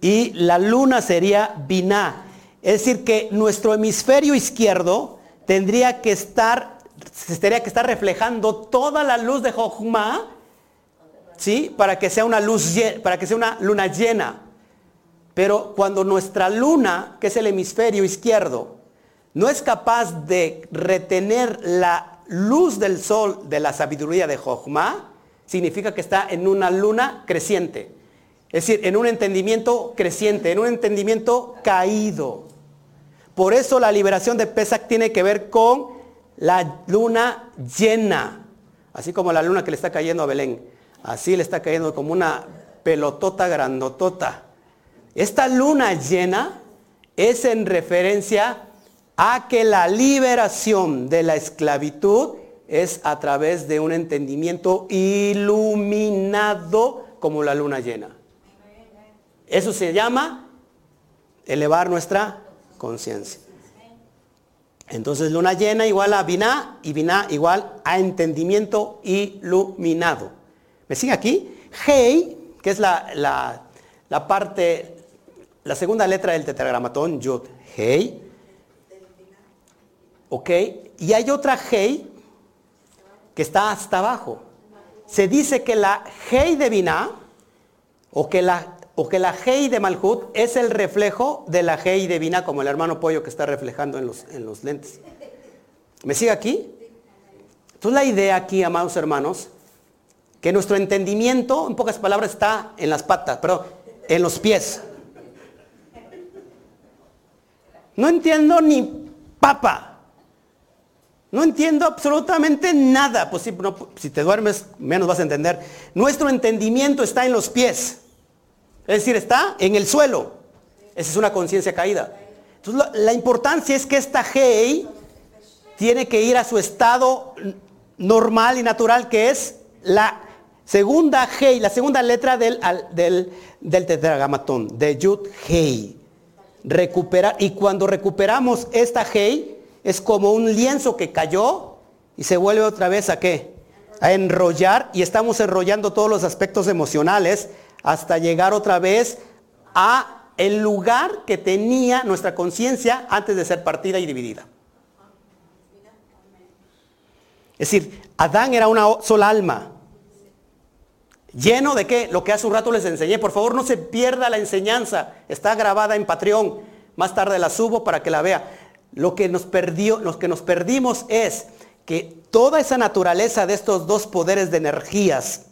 y la luna sería Binah. Es decir, que nuestro hemisferio izquierdo tendría que estar, tendría que estar reflejando toda la luz de Jochma, ¿sí? Para que sea una luz, para que sea una luna llena. Pero cuando nuestra luna, que es el hemisferio izquierdo, no es capaz de retener la luz del sol de la sabiduría de Jochma, significa que está en una luna creciente. Es decir, en un entendimiento creciente, en un entendimiento caído. Por eso la liberación de Pesach tiene que ver con la luna llena. Así como la luna que le está cayendo a Belén. Así le está cayendo como una pelotota grandotota. Esta luna llena es en referencia a que la liberación de la esclavitud es a través de un entendimiento iluminado como la luna llena. Eso se llama elevar nuestra conciencia. Entonces luna llena igual a Biná y Biná igual a entendimiento iluminado. ¿Me sigue aquí? Hei, que es la, la, parte, la segunda letra del tetragramatón, Yud, Hei. ¿Ok? Y hay otra Hei que está hasta abajo. Se dice que la Hei de Biná o que la o que la Hei de Malhut es el reflejo de la Hei de Vina, como el hermano Pollo que está reflejando en los, en los lentes. ¿Me sigue aquí? Entonces la idea aquí, amados hermanos, que nuestro entendimiento, en pocas palabras, está en las patas, perdón, en los pies. No entiendo ni papa. No entiendo absolutamente nada. Pues si, si te duermes, menos vas a entender. Nuestro entendimiento está en los pies. Es decir, está en el suelo. Esa es una conciencia caída. Entonces, la, importancia es que esta Hei tiene que ir a su estado normal y natural, que es la segunda Hei, la segunda letra del, del, del tetragamatón, de Yud Hei. Recuperar, y cuando recuperamos esta Hei, es como un lienzo que cayó y se vuelve otra vez a qué? A enrollar y estamos enrollando todos los aspectos emocionales hasta llegar otra vez a el lugar que tenía nuestra conciencia antes de ser partida y dividida. Es decir, Adán era una sola alma. Lleno de qué? Lo que hace un rato les enseñé. Por favor, no se pierda la enseñanza. Está grabada en Patreon. Más tarde la subo para que la vea. Lo que nos perdió, lo que nos perdimos es que toda esa naturaleza de estos dos poderes de energías,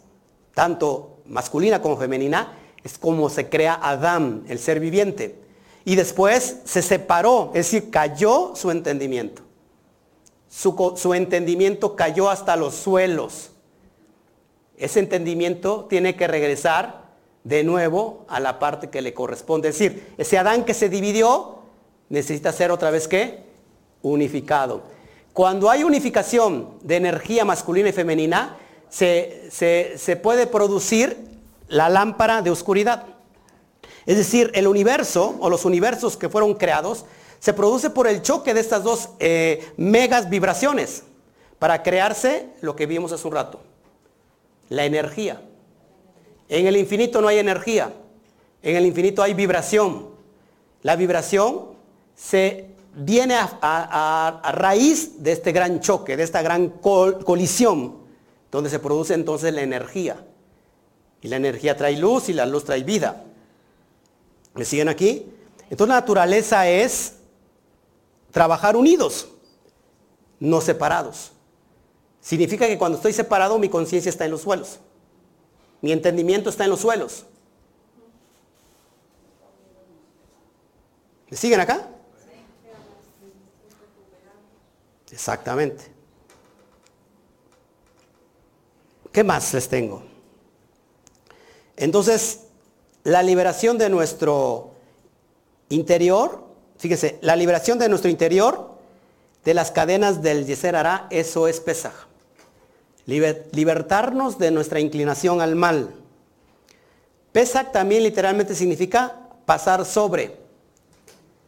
tanto masculina como femenina, es como se crea Adán, el ser viviente. Y después se separó, es decir, cayó su entendimiento. Su, su, entendimiento cayó hasta los suelos. Ese entendimiento tiene que regresar de nuevo a la parte que le corresponde. Es decir, ese Adán que se dividió necesita ser otra vez que unificado. Cuando hay unificación de energía masculina y femenina, se, puede producir la lámpara de oscuridad. Es decir, el universo o los universos que fueron creados se produce por el choque de estas dos eh, megas vibraciones para crearse lo que vimos hace un rato, la energía. En el infinito no hay energía, en el infinito hay vibración. La vibración se viene a, raíz de este gran choque, de esta gran colisión donde se produce entonces la energía. Y la energía trae luz y la luz trae vida. ¿Me siguen aquí? Entonces la naturaleza es trabajar unidos, no separados. Significa que cuando estoy separado mi conciencia está en los suelos. Mi entendimiento está en los suelos. ¿Me siguen acá? Exactamente. ¿Qué más les tengo? Entonces, la liberación de nuestro interior, fíjense, la liberación de nuestro interior de las cadenas del Yeser hará, eso es Pesaj. libertarnos de nuestra inclinación al mal. Pesach también literalmente significa pasar sobre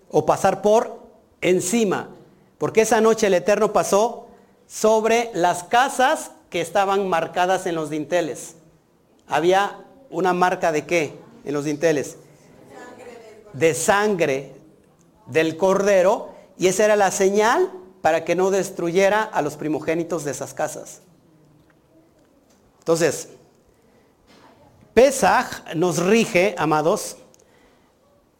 o pasar por encima, porque esa noche el Eterno pasó sobre las casas que estaban marcadas en los dinteles. Había una marca de qué en los dinteles? De sangre del cordero y esa era la señal para que no destruyera a los primogénitos de esas casas. Entonces, Pesaj nos rige, amados,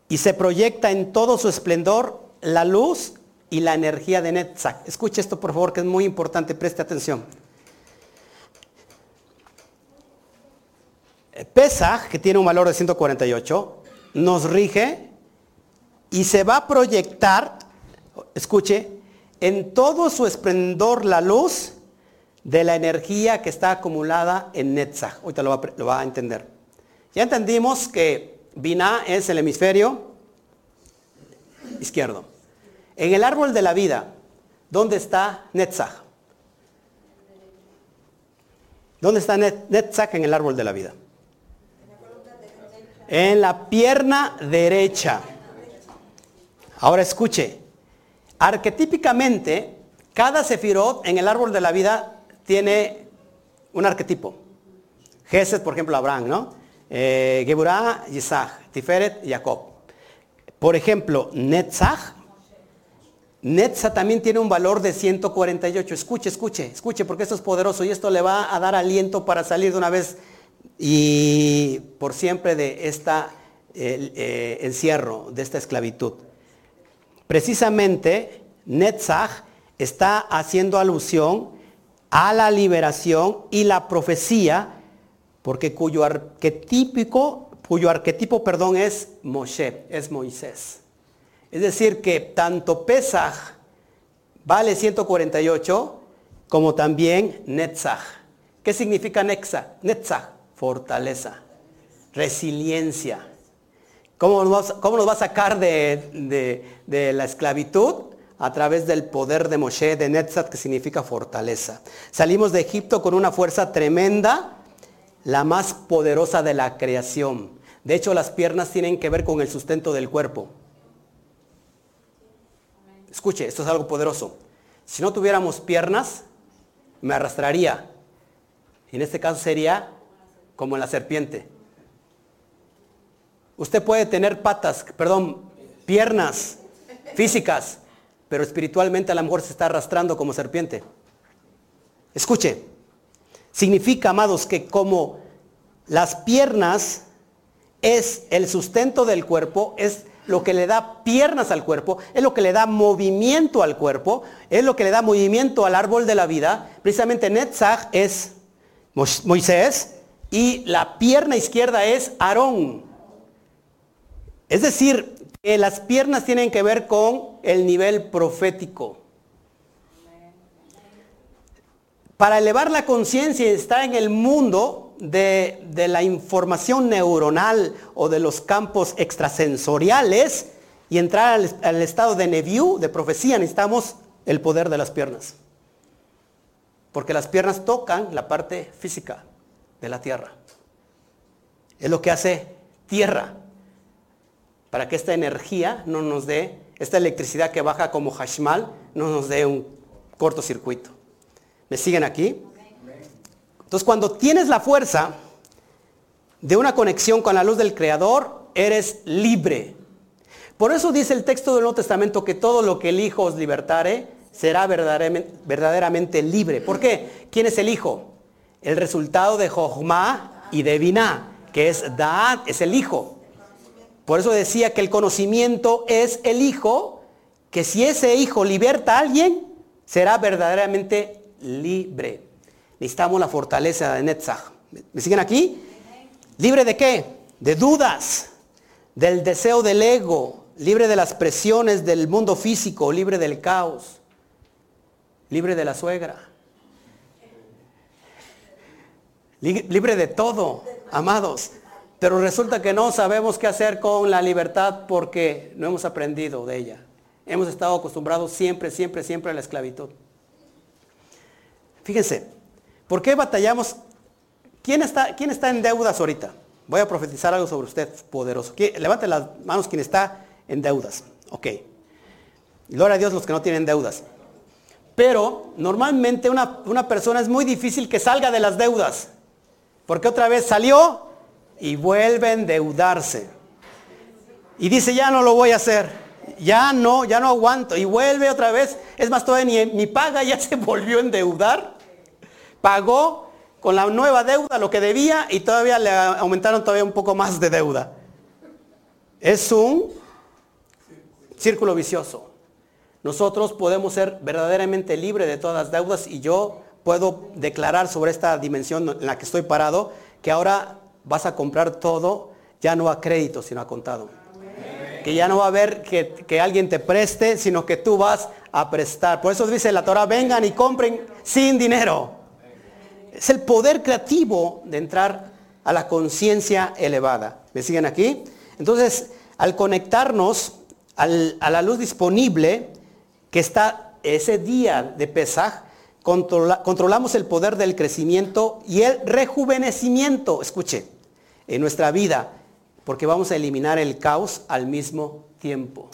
y se proyecta en todo su esplendor la luz y la energía de Netzach. Escuche esto, por favor, que es muy importante, preste atención. Pesaj, que tiene un valor de 148, nos rige y se va a proyectar, escuche, en todo su esplendor la luz de la energía que está acumulada en Netzach. Ahorita lo va, lo va a entender. Ya entendimos que Binah es el hemisferio izquierdo. En el árbol de la vida, ¿dónde está Netzach? ¿Dónde está Netzach en el árbol de la vida? En la pierna derecha. Ahora escuche, arquetípicamente, cada sefirot en el árbol de la vida tiene un arquetipo. Gesed, por ejemplo, Abraham, ¿no? Eh, Geburah, Isaac, Tiferet, Jacob. Por ejemplo, Netzach, Netza también tiene un valor de 148. Escuche, escuche, escuche, porque esto es poderoso y esto le va a dar aliento para salir de una vez y por siempre de este encierro, de esta esclavitud. Precisamente, Netzach está haciendo alusión a la liberación y la profecía, porque cuyo arquetípico, cuyo arquetipo, perdón, es Moshe, es Moisés. Es decir, que tanto Pesach vale 148 como también Netzach. ¿Qué significa Netzach? Fortaleza, resiliencia. ¿Cómo nos, va, a sacar de, la esclavitud? A través del poder de Moshe, de Netzach, que significa fortaleza. Salimos de Egipto con una fuerza tremenda, la más poderosa de la creación. De hecho, las piernas tienen que ver con el sustento del cuerpo. Escuche, esto es algo poderoso. Si no tuviéramos piernas, me arrastraría. En este caso sería como la serpiente. Usted puede tener patas, perdón, piernas físicas, pero espiritualmente a lo mejor se está arrastrando como serpiente. Escuche, significa, amados, que como las piernas es el sustento del cuerpo, es lo que le da piernas al cuerpo, es lo que le da movimiento al cuerpo, es lo que le da movimiento al árbol de la vida. Precisamente Netzach es Moisés y la pierna izquierda es Aarón. Es decir, que las piernas tienen que ver con el nivel profético. Para elevar la conciencia está en el mundo de, la información neuronal o de los campos extrasensoriales y entrar al, estado de Neviu, de profecía, necesitamos el poder de las piernas. Porque las piernas tocan la parte física de la tierra. Es lo que hace tierra. Para que esta energía no nos dé, esta electricidad que baja como hashmal, no nos dé un cortocircuito. ¿Me siguen aquí? Entonces cuando tienes la fuerza de una conexión con la luz del Creador, eres libre. Por eso dice el texto del Nuevo Testamento que todo lo que el Hijo os libertare será verdaderamente, libre. ¿Por qué? ¿Quién es el Hijo? El resultado de Jochma y de Binah, que es Daat, es el Hijo. Por eso decía que el conocimiento es el Hijo, que si ese Hijo liberta a alguien, será verdaderamente libre. Necesitamos la fortaleza de Netzach. ¿Me siguen aquí? ¿Libre de qué? De dudas, del deseo del ego, libre de las presiones del mundo físico, libre del caos, libre de la suegra, libre de todo, amados. Pero resulta que no sabemos qué hacer con la libertad porque no hemos aprendido de ella. Hemos estado acostumbrados siempre, siempre, siempre a la esclavitud. Fíjense, ¿Por qué batallamos? ¿Quién está, quién está en deudas ahorita? Voy a profetizar algo sobre usted, poderoso. Levante las manos quien está en deudas. Ok. Gloria a Dios los que no tienen deudas. Pero normalmente una, una persona es muy difícil que salga de las deudas. Porque otra vez salió y vuelve a endeudarse. Y dice, ya no lo voy a hacer. Ya no, ya no aguanto. Y vuelve otra vez. Es más, todavía ni, ni paga, ya se volvió a endeudar pagó con la nueva deuda lo que debía y todavía le aumentaron todavía un poco más de deuda. Es un círculo vicioso. Nosotros podemos ser verdaderamente libres de todas las deudas y yo puedo declarar sobre esta dimensión en la que estoy parado que ahora vas a comprar todo ya no a crédito, sino a contado. Que ya no va a haber que, que, alguien te preste, sino que tú vas a prestar. Por eso dice la Torah, vengan y compren sin dinero. Es el poder creativo de entrar a la conciencia elevada. ¿Me siguen aquí? Entonces, al conectarnos a la luz disponible que está ese día de Pesaj, controlamos el poder del crecimiento y el rejuvenecimiento, escuche, en nuestra vida, porque vamos a eliminar el caos al mismo tiempo.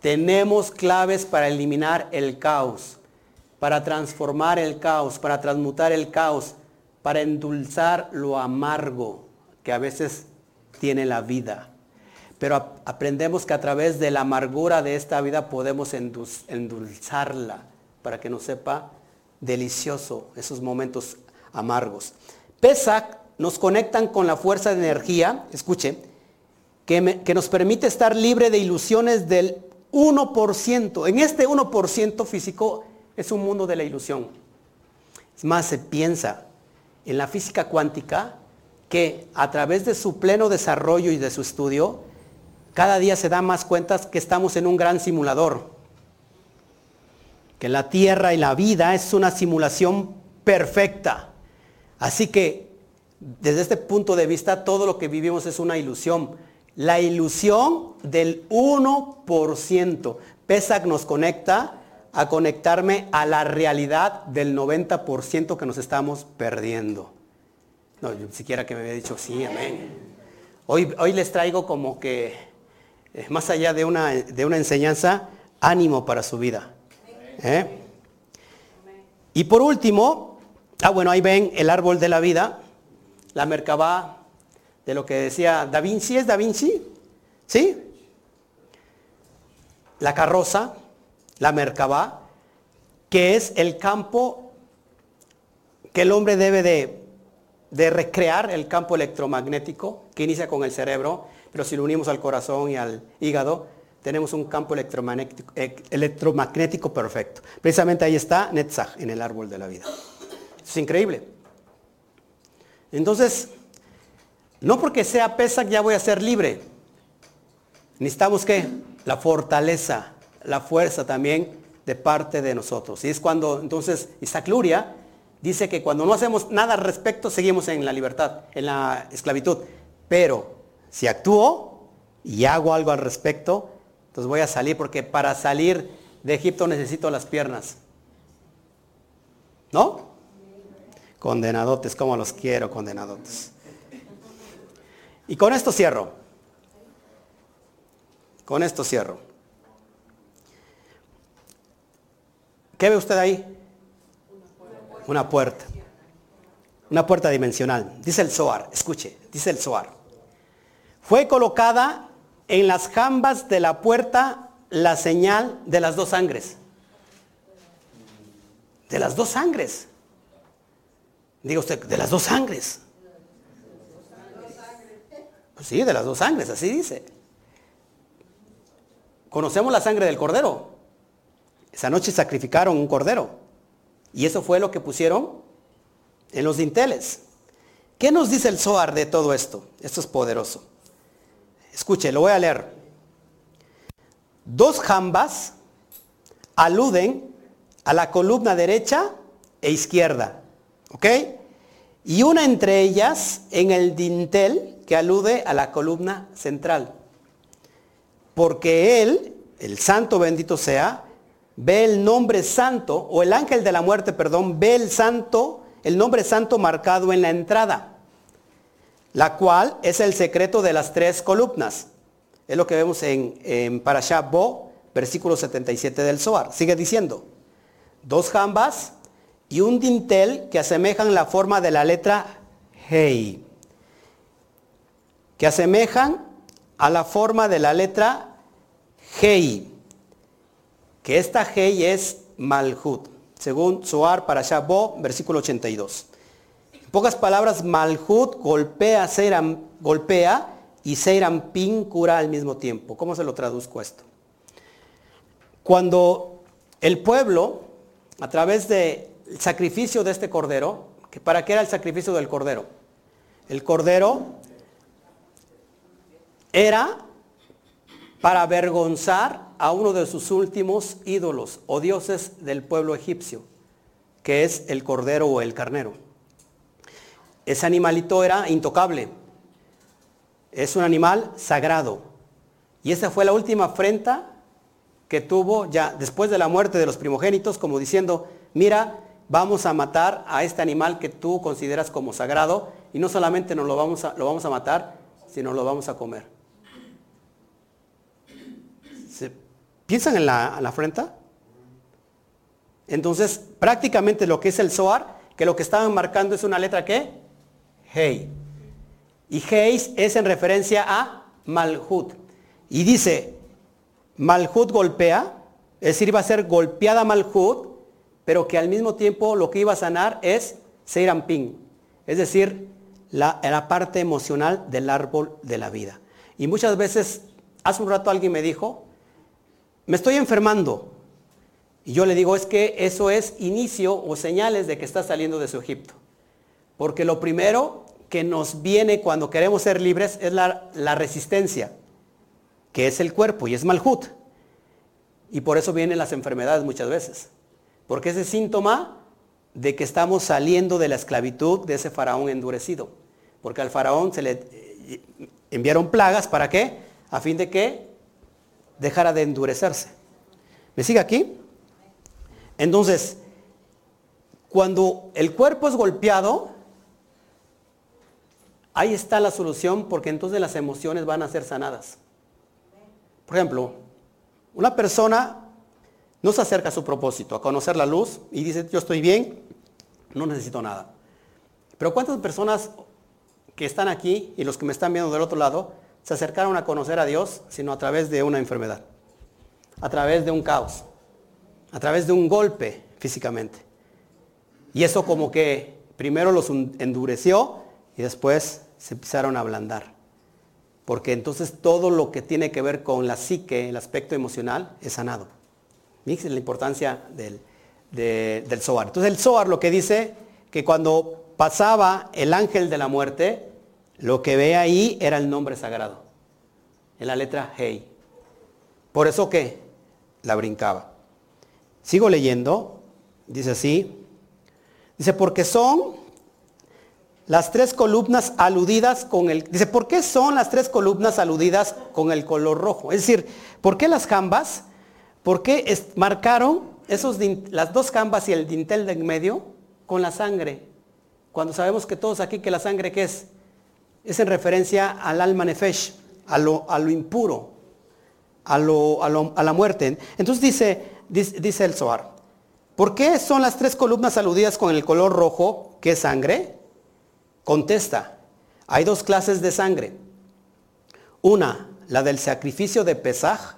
Tenemos claves para eliminar el caos, para transformar el caos, para transmutar el caos, para endulzar lo amargo que a veces tiene la vida. Pero aprendemos que a través de la amargura de esta vida podemos endulzarla para que nos sepa delicioso esos momentos amargos. Pesach nos conectan con la fuerza de energía, escuche, que, que nos permite estar libre de ilusiones del 1%. En este 1% físico es un mundo de la ilusión. Es más, se piensa en la física cuántica que a través de su pleno desarrollo y de su estudio, cada día se da más cuentas que estamos en un gran simulador. Que la Tierra y la vida es una simulación perfecta. Así que desde este punto de vista todo lo que vivimos es una ilusión. La ilusión del 1%. Pesach nos conecta a conectarme a la realidad del 90% que nos estamos perdiendo. No, yo siquiera que me había dicho sí, amén. Hoy, hoy les traigo como que eh, más allá de una, de una enseñanza, ánimo para su vida. ¿Eh? Y por último, ah bueno, ahí ven el árbol de la vida, la Merkabah, de lo que decía Da Vinci, ¿es Da Vinci? ¿Sí? La carroza, la Merkabah, que es el campo que el hombre debe de, recrear, el campo electromagnético, que inicia con el cerebro, pero si lo unimos al corazón y al hígado, tenemos un campo electromagnético, eh, perfecto. Precisamente ahí está Netzach, en el árbol de la vida. Es increíble. Entonces, no porque sea Pesach ya voy a ser libre. Necesitamos que la fortaleza, la fuerza también de parte de nosotros. Y es cuando entonces Isaac Luria dice que cuando no hacemos nada al respecto seguimos en la libertad, en la esclavitud. Pero si actúo y hago algo al respecto, entonces voy a salir porque para salir de Egipto necesito las piernas. ¿No? Condenadotes, como los quiero, condenadotes. Y con esto cierro. Con esto cierro. ¿Qué ve usted ahí? Una puerta. Una puerta dimensional. Dice el Zohar, escuche, dice el Zohar. Fue colocada en las jambas de la puerta la señal de las dos sangres. De las dos sangres. Diga usted, de las dos sangres. Sí, de las dos sangres, así dice. Conocemos la sangre del cordero. Esa noche sacrificaron un cordero. Y eso fue lo que pusieron en los dinteles. ¿Qué nos dice el Zohar de todo esto? Esto es poderoso. Escuche, lo voy a leer. Dos jambas aluden a la columna derecha e izquierda. ¿Ok? Y una entre ellas en el dintel que alude a la columna central. Porque él, el santo bendito sea, ve el nombre santo, o el ángel de la muerte, perdón, ve el santo, el nombre santo marcado en la entrada la cual es el secreto de las tres columnas. Es lo que vemos en, en Parashah Bo, versículo 77 del Zohar. Sigue diciendo, dos jambas y un dintel que asemejan la forma de la letra Hei, que asemejan a la forma de la letra Hei, que esta Hei es Malhut, según Zohar Parashah Bo, versículo 82 pocas palabras, Malhut golpea, golpea y Pin cura al mismo tiempo. ¿Cómo se lo traduzco esto? Cuando el pueblo, a través del sacrificio de este cordero, ¿para qué era el sacrificio del cordero? El cordero era para avergonzar a uno de sus últimos ídolos o dioses del pueblo egipcio, que es el cordero o el carnero. Ese animalito era intocable. Es un animal sagrado. Y esa fue la última afrenta que tuvo ya después de la muerte de los primogénitos, como diciendo, mira, vamos a matar a este animal que tú consideras como sagrado y no solamente nos lo vamos a, lo vamos a matar, sino lo vamos a comer. ¿Piensan en la, la afrenta? Entonces, prácticamente lo que es el Zohar, que lo que estaban marcando es una letra ¿qué? Hey. Y Heis es en referencia a Malhut. Y dice, Malhut golpea, es decir, iba a ser golpeada Malhut, pero que al mismo tiempo lo que iba a sanar es Seirampin, es decir, la, la parte emocional del árbol de la vida. Y muchas veces, hace un rato alguien me dijo, me estoy enfermando. Y yo le digo, es que eso es inicio o señales de que está saliendo de su Egipto. Porque lo primero que nos viene cuando queremos ser libres es la, resistencia, que es el cuerpo y es Malhut. Y por eso vienen las enfermedades muchas veces. Porque ese síntoma de que estamos saliendo de la esclavitud de ese faraón endurecido. Porque al faraón se le eh, enviaron plagas, ¿para qué? A fin de que dejara de endurecerse. ¿Me sigue aquí? Entonces, cuando el cuerpo es golpeado, ahí está la solución porque entonces las emociones van a ser sanadas. Por ejemplo, una persona no se acerca a su propósito, a conocer la luz y dice, yo estoy bien, no necesito nada. Pero ¿cuántas personas que están aquí y los que me están viendo del otro lado se acercaron a conocer a Dios sino a través de una enfermedad, a través de un caos, a través de un golpe físicamente? Y eso como que primero los endureció y después se empezaron a ablandar. Porque entonces todo lo que tiene que ver con la psique, el aspecto emocional, es sanado. Fíjense la importancia del, del Zohar. Entonces el Zohar lo que dice que cuando pasaba el ángel de la muerte, lo que ve ahí era el nombre sagrado. En la letra Hei. Por eso que la brincaba. Sigo leyendo. Dice así. Dice, porque son las tres columnas aludidas con el... Dice, ¿por qué son las tres columnas aludidas con el color rojo? Es decir, ¿por qué las jambas? ¿Por qué marcaron esos, las dos jambas y el dintel de en medio con la sangre? Cuando sabemos que todos aquí que la sangre ¿qué es? Es en referencia al alma nefesh, a lo, impuro, a, la muerte. Entonces dice el Zohar, ¿por qué son las tres columnas aludidas con el color rojo, que es sangre? Contesta, hay dos clases de sangre. Una, la del sacrificio de Pesaj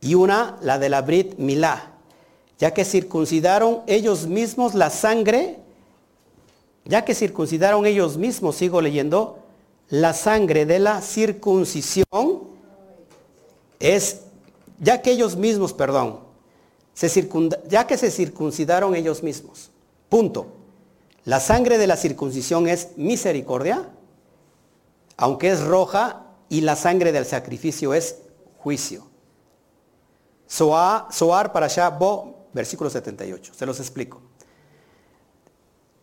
y una, la de la Brit Milá, ya que circuncidaron ellos mismos la sangre, ya que circuncidaron ellos mismos, sigo leyendo, la sangre de la circuncisión es, ya que ellos mismos, perdón, se ya que se circuncidaron ellos mismos, punto. La sangre de la circuncisión es misericordia, aunque es roja, y la sangre del sacrificio es juicio. Soar para allá, versículo 78. Se los explico.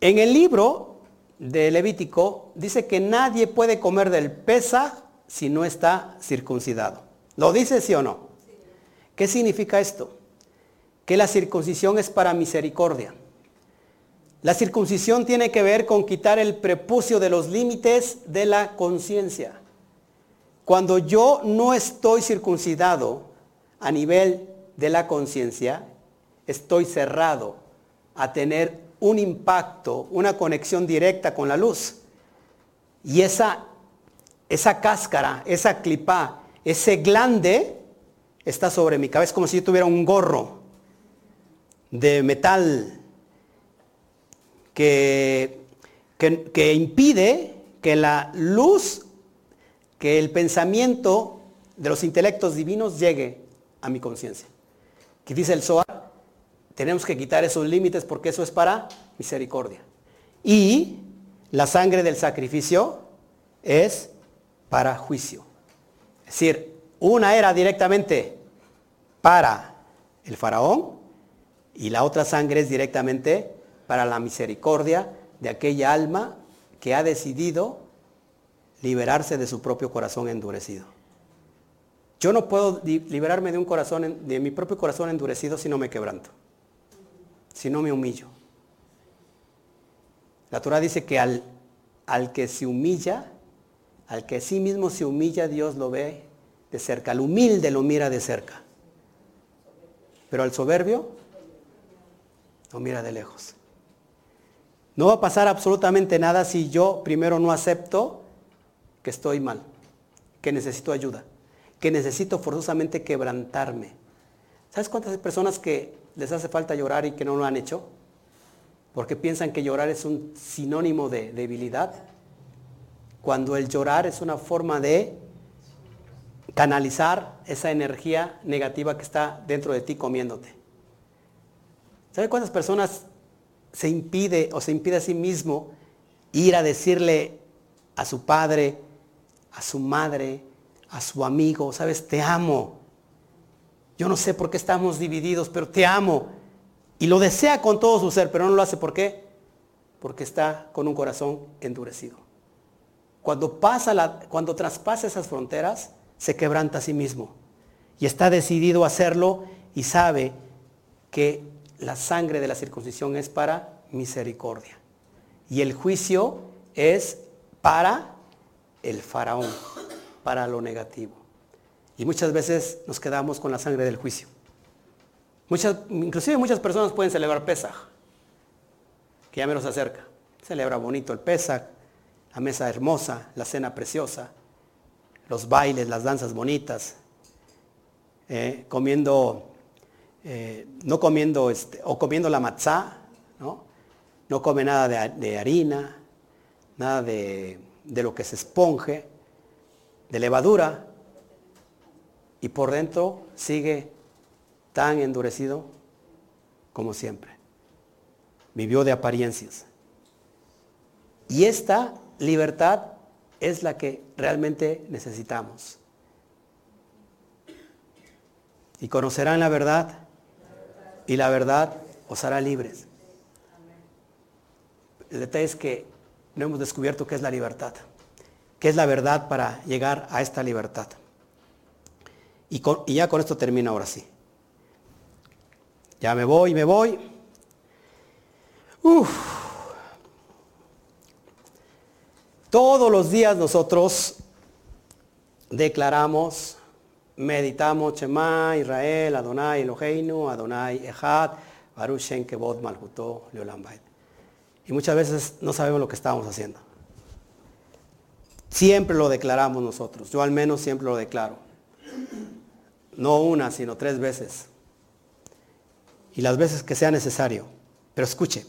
En el libro de Levítico dice que nadie puede comer del pesa si no está circuncidado. ¿Lo dice sí o no? ¿Qué significa esto? Que la circuncisión es para misericordia. La circuncisión tiene que ver con quitar el prepucio de los límites de la conciencia. Cuando yo no estoy circuncidado a nivel de la conciencia, estoy cerrado a tener un impacto, una conexión directa con la luz. Y esa, esa cáscara, esa clipa, ese glande está sobre mi cabeza, como si yo tuviera un gorro de metal que, que, impide que la luz, que el pensamiento de los intelectos divinos llegue a mi conciencia. Que dice el Zohar, tenemos que quitar esos límites porque eso es para misericordia. Y la sangre del sacrificio es para juicio. Es decir, una era directamente para el faraón y la otra sangre es directamente para la misericordia de aquella alma que ha decidido liberarse de su propio corazón endurecido. Yo no puedo liberarme de un corazón, de mi propio corazón endurecido si no me quebranto, si no me humillo. La Torah dice que al, al que se humilla, al que sí mismo se humilla, Dios lo ve de cerca. Al humilde lo mira de cerca. pero al soberbio no mira de lejos. No va a pasar absolutamente nada si yo primero no acepto que estoy mal, que necesito ayuda, que necesito forzosamente quebrantarme. ¿Sabes cuántas personas que les hace falta llorar y que no lo han hecho? Porque piensan que llorar es un sinónimo de debilidad. Cuando el llorar es una forma de canalizar esa energía negativa que está dentro de ti comiéndote. ¿Sabe cuántas personas se impide o se impide a sí mismo ir a decirle a su padre, a su madre, a su amigo, sabes, te amo? Yo no sé por qué estamos divididos, pero te amo. Y lo desea con todo su ser, pero no lo hace. ¿Por qué? Porque está con un corazón endurecido. Cuando, pasa la, cuando traspasa esas fronteras, se quebranta a sí mismo. Y está decidido a hacerlo y sabe que la sangre de la circuncisión es para misericordia. Y el juicio es para el faraón, para lo negativo. Y muchas veces nos quedamos con la sangre del juicio. Muchas, inclusive muchas personas pueden celebrar Pesaj, que ya menos se acerca. Celebra bonito el Pesaj, la mesa hermosa, la cena preciosa, los bailes, las danzas bonitas, eh, comiendo, eh, no comiendo, este, o comiendo la matzá, ¿no? No come nada de, harina, nada de, de lo que se esponje, de levadura, y por dentro sigue tan endurecido como siempre. Vivió de apariencias. Y esta libertad es la que realmente necesitamos. Y conocerán la verdad y la verdad os hará libres. El detalle es que no hemos descubierto qué es la libertad, qué es la verdad para llegar a esta libertad. Y, ya con esto termino ahora sí. Ya me voy, me voy. Todos los días nosotros declaramos, meditamos Shema, Israel, Adonai Eloheinu, Adonai Echad, Baruch Shem Kevod Malhuto, Leolam Y muchas veces no sabemos lo que estamos haciendo. Siempre lo declaramos nosotros. Yo al menos siempre lo declaro. No una, sino tres veces y las veces que sea necesario. Pero escuche,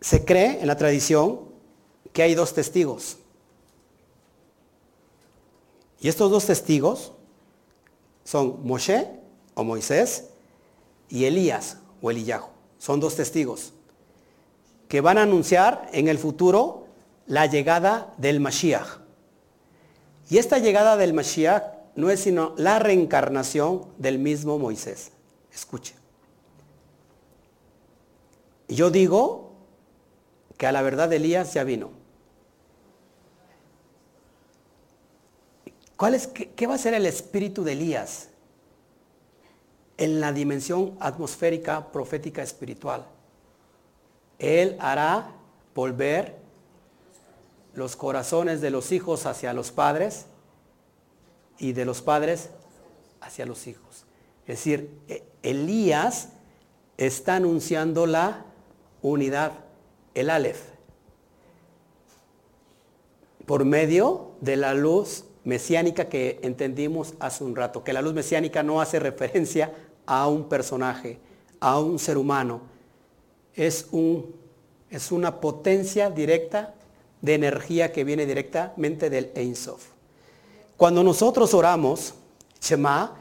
se cree en la tradición que hay dos testigos. Y estos dos testigos son Moshe o Moisés y Elías o Eliyahu. Son dos testigos que van a anunciar en el futuro la llegada del Mashiach. Y esta llegada del Mashiach no es sino la reencarnación del mismo Moisés. Escuche. Yo digo que a la verdad Elías ya vino. ¿Cuál es, qué va a ser el espíritu de Elías en la dimensión atmosférica, profética, espiritual? Él hará volver los corazones de los hijos hacia los padres y de los padres hacia los hijos. Es decir, e, Elías está anunciando la unidad, el Aleph, por medio de la luz mesiánica que entendimos hace un rato, que la luz mesiánica no hace referencia a un personaje, a un ser humano, es, un, es una potencia directa de energía que viene directamente del Ein Sof. Cuando nosotros oramos, Shema,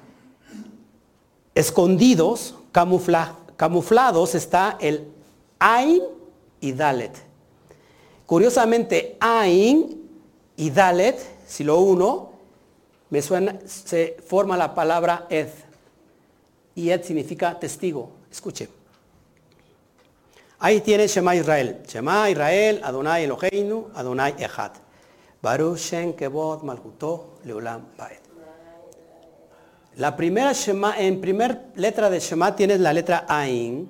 escondidos, camuflados está el Ain y Dalet. Curiosamente, Ain y Dalet, si lo uno, me suena, se forma la palabra Ed. Y Ed significa testigo. Escuche. Ahí tiene Shema Israel. Shema Israel, Adonai Eloheinu, Adonai Echad. Baruch Kebod Malhuto Leolam Baed. La primera Shema, en primer letra de Shema tienes la letra Ain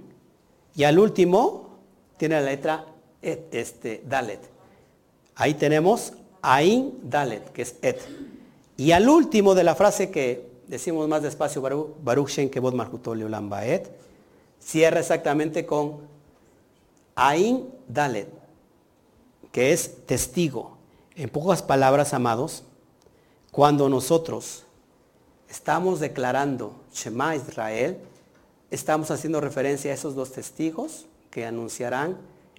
y al último tiene la letra et, este, Dalet. Ahí tenemos Ain Dalet, que es Et. Y al último de la frase que decimos más despacio, Baruch, Shen Kevod Malchutol Leolam Baed, cierra exactamente con Ain Dalet, que es testigo. En pocas palabras, amados, cuando nosotros estamos declarando Shema Israel, estamos haciendo referencia a esos dos testigos que anunciarán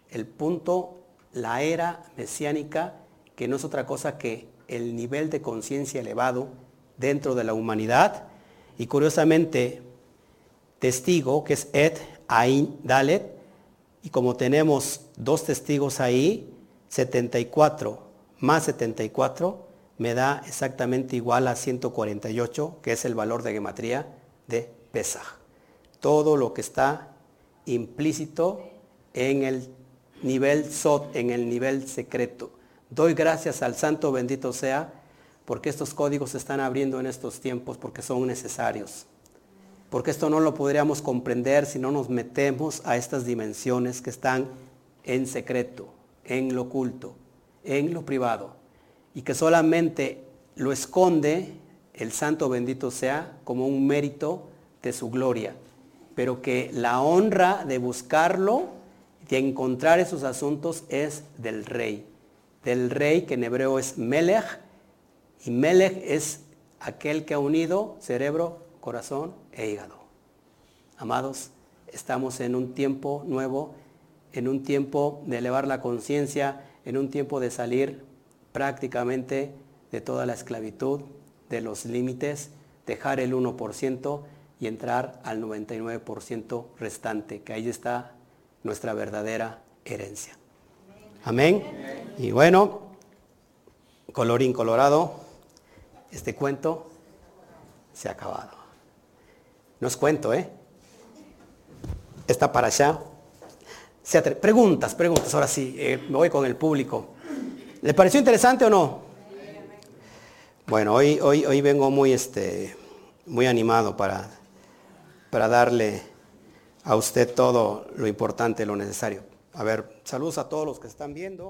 el punto, la era mesiánica, que no es otra cosa que el nivel de conciencia elevado dentro de la humanidad. Y curiosamente, testigo, que es Ed Ain Dalet, y como tenemos dos testigos ahí, 74 más 74 me da exactamente igual a 148, que es el valor de gematría de Pesach. Todo lo que está implícito en el nivel Sot, en el nivel secreto. Doy gracias al Santo bendito sea, porque estos códigos se están abriendo en estos tiempos, porque son necesarios. Porque esto no lo podríamos comprender si no nos metemos a estas dimensiones que están en secreto, en lo oculto, en lo privado y que solamente lo esconde el santo bendito sea como un mérito de su gloria, pero que la honra de buscarlo, de encontrar esos asuntos es del rey, del rey que en hebreo es Melech, y Melech es aquel que ha unido cerebro, corazón e hígado. Amados, estamos en un tiempo nuevo, en un tiempo de elevar la conciencia, en un tiempo de salir prácticamente de toda la esclavitud, de los límites, dejar el 1% y entrar al 99% restante, que ahí está nuestra verdadera herencia. Amén. Y bueno, colorín colorado, este cuento se ha acabado. No es cuento, ¿eh? Está para allá. Preguntas, preguntas, ahora sí, eh, me voy con el público. ¿Le pareció interesante o no? Bueno, hoy, hoy, hoy vengo muy, este, muy animado para, para darle a usted todo lo importante, lo necesario. A ver, saludos a todos los que están viendo.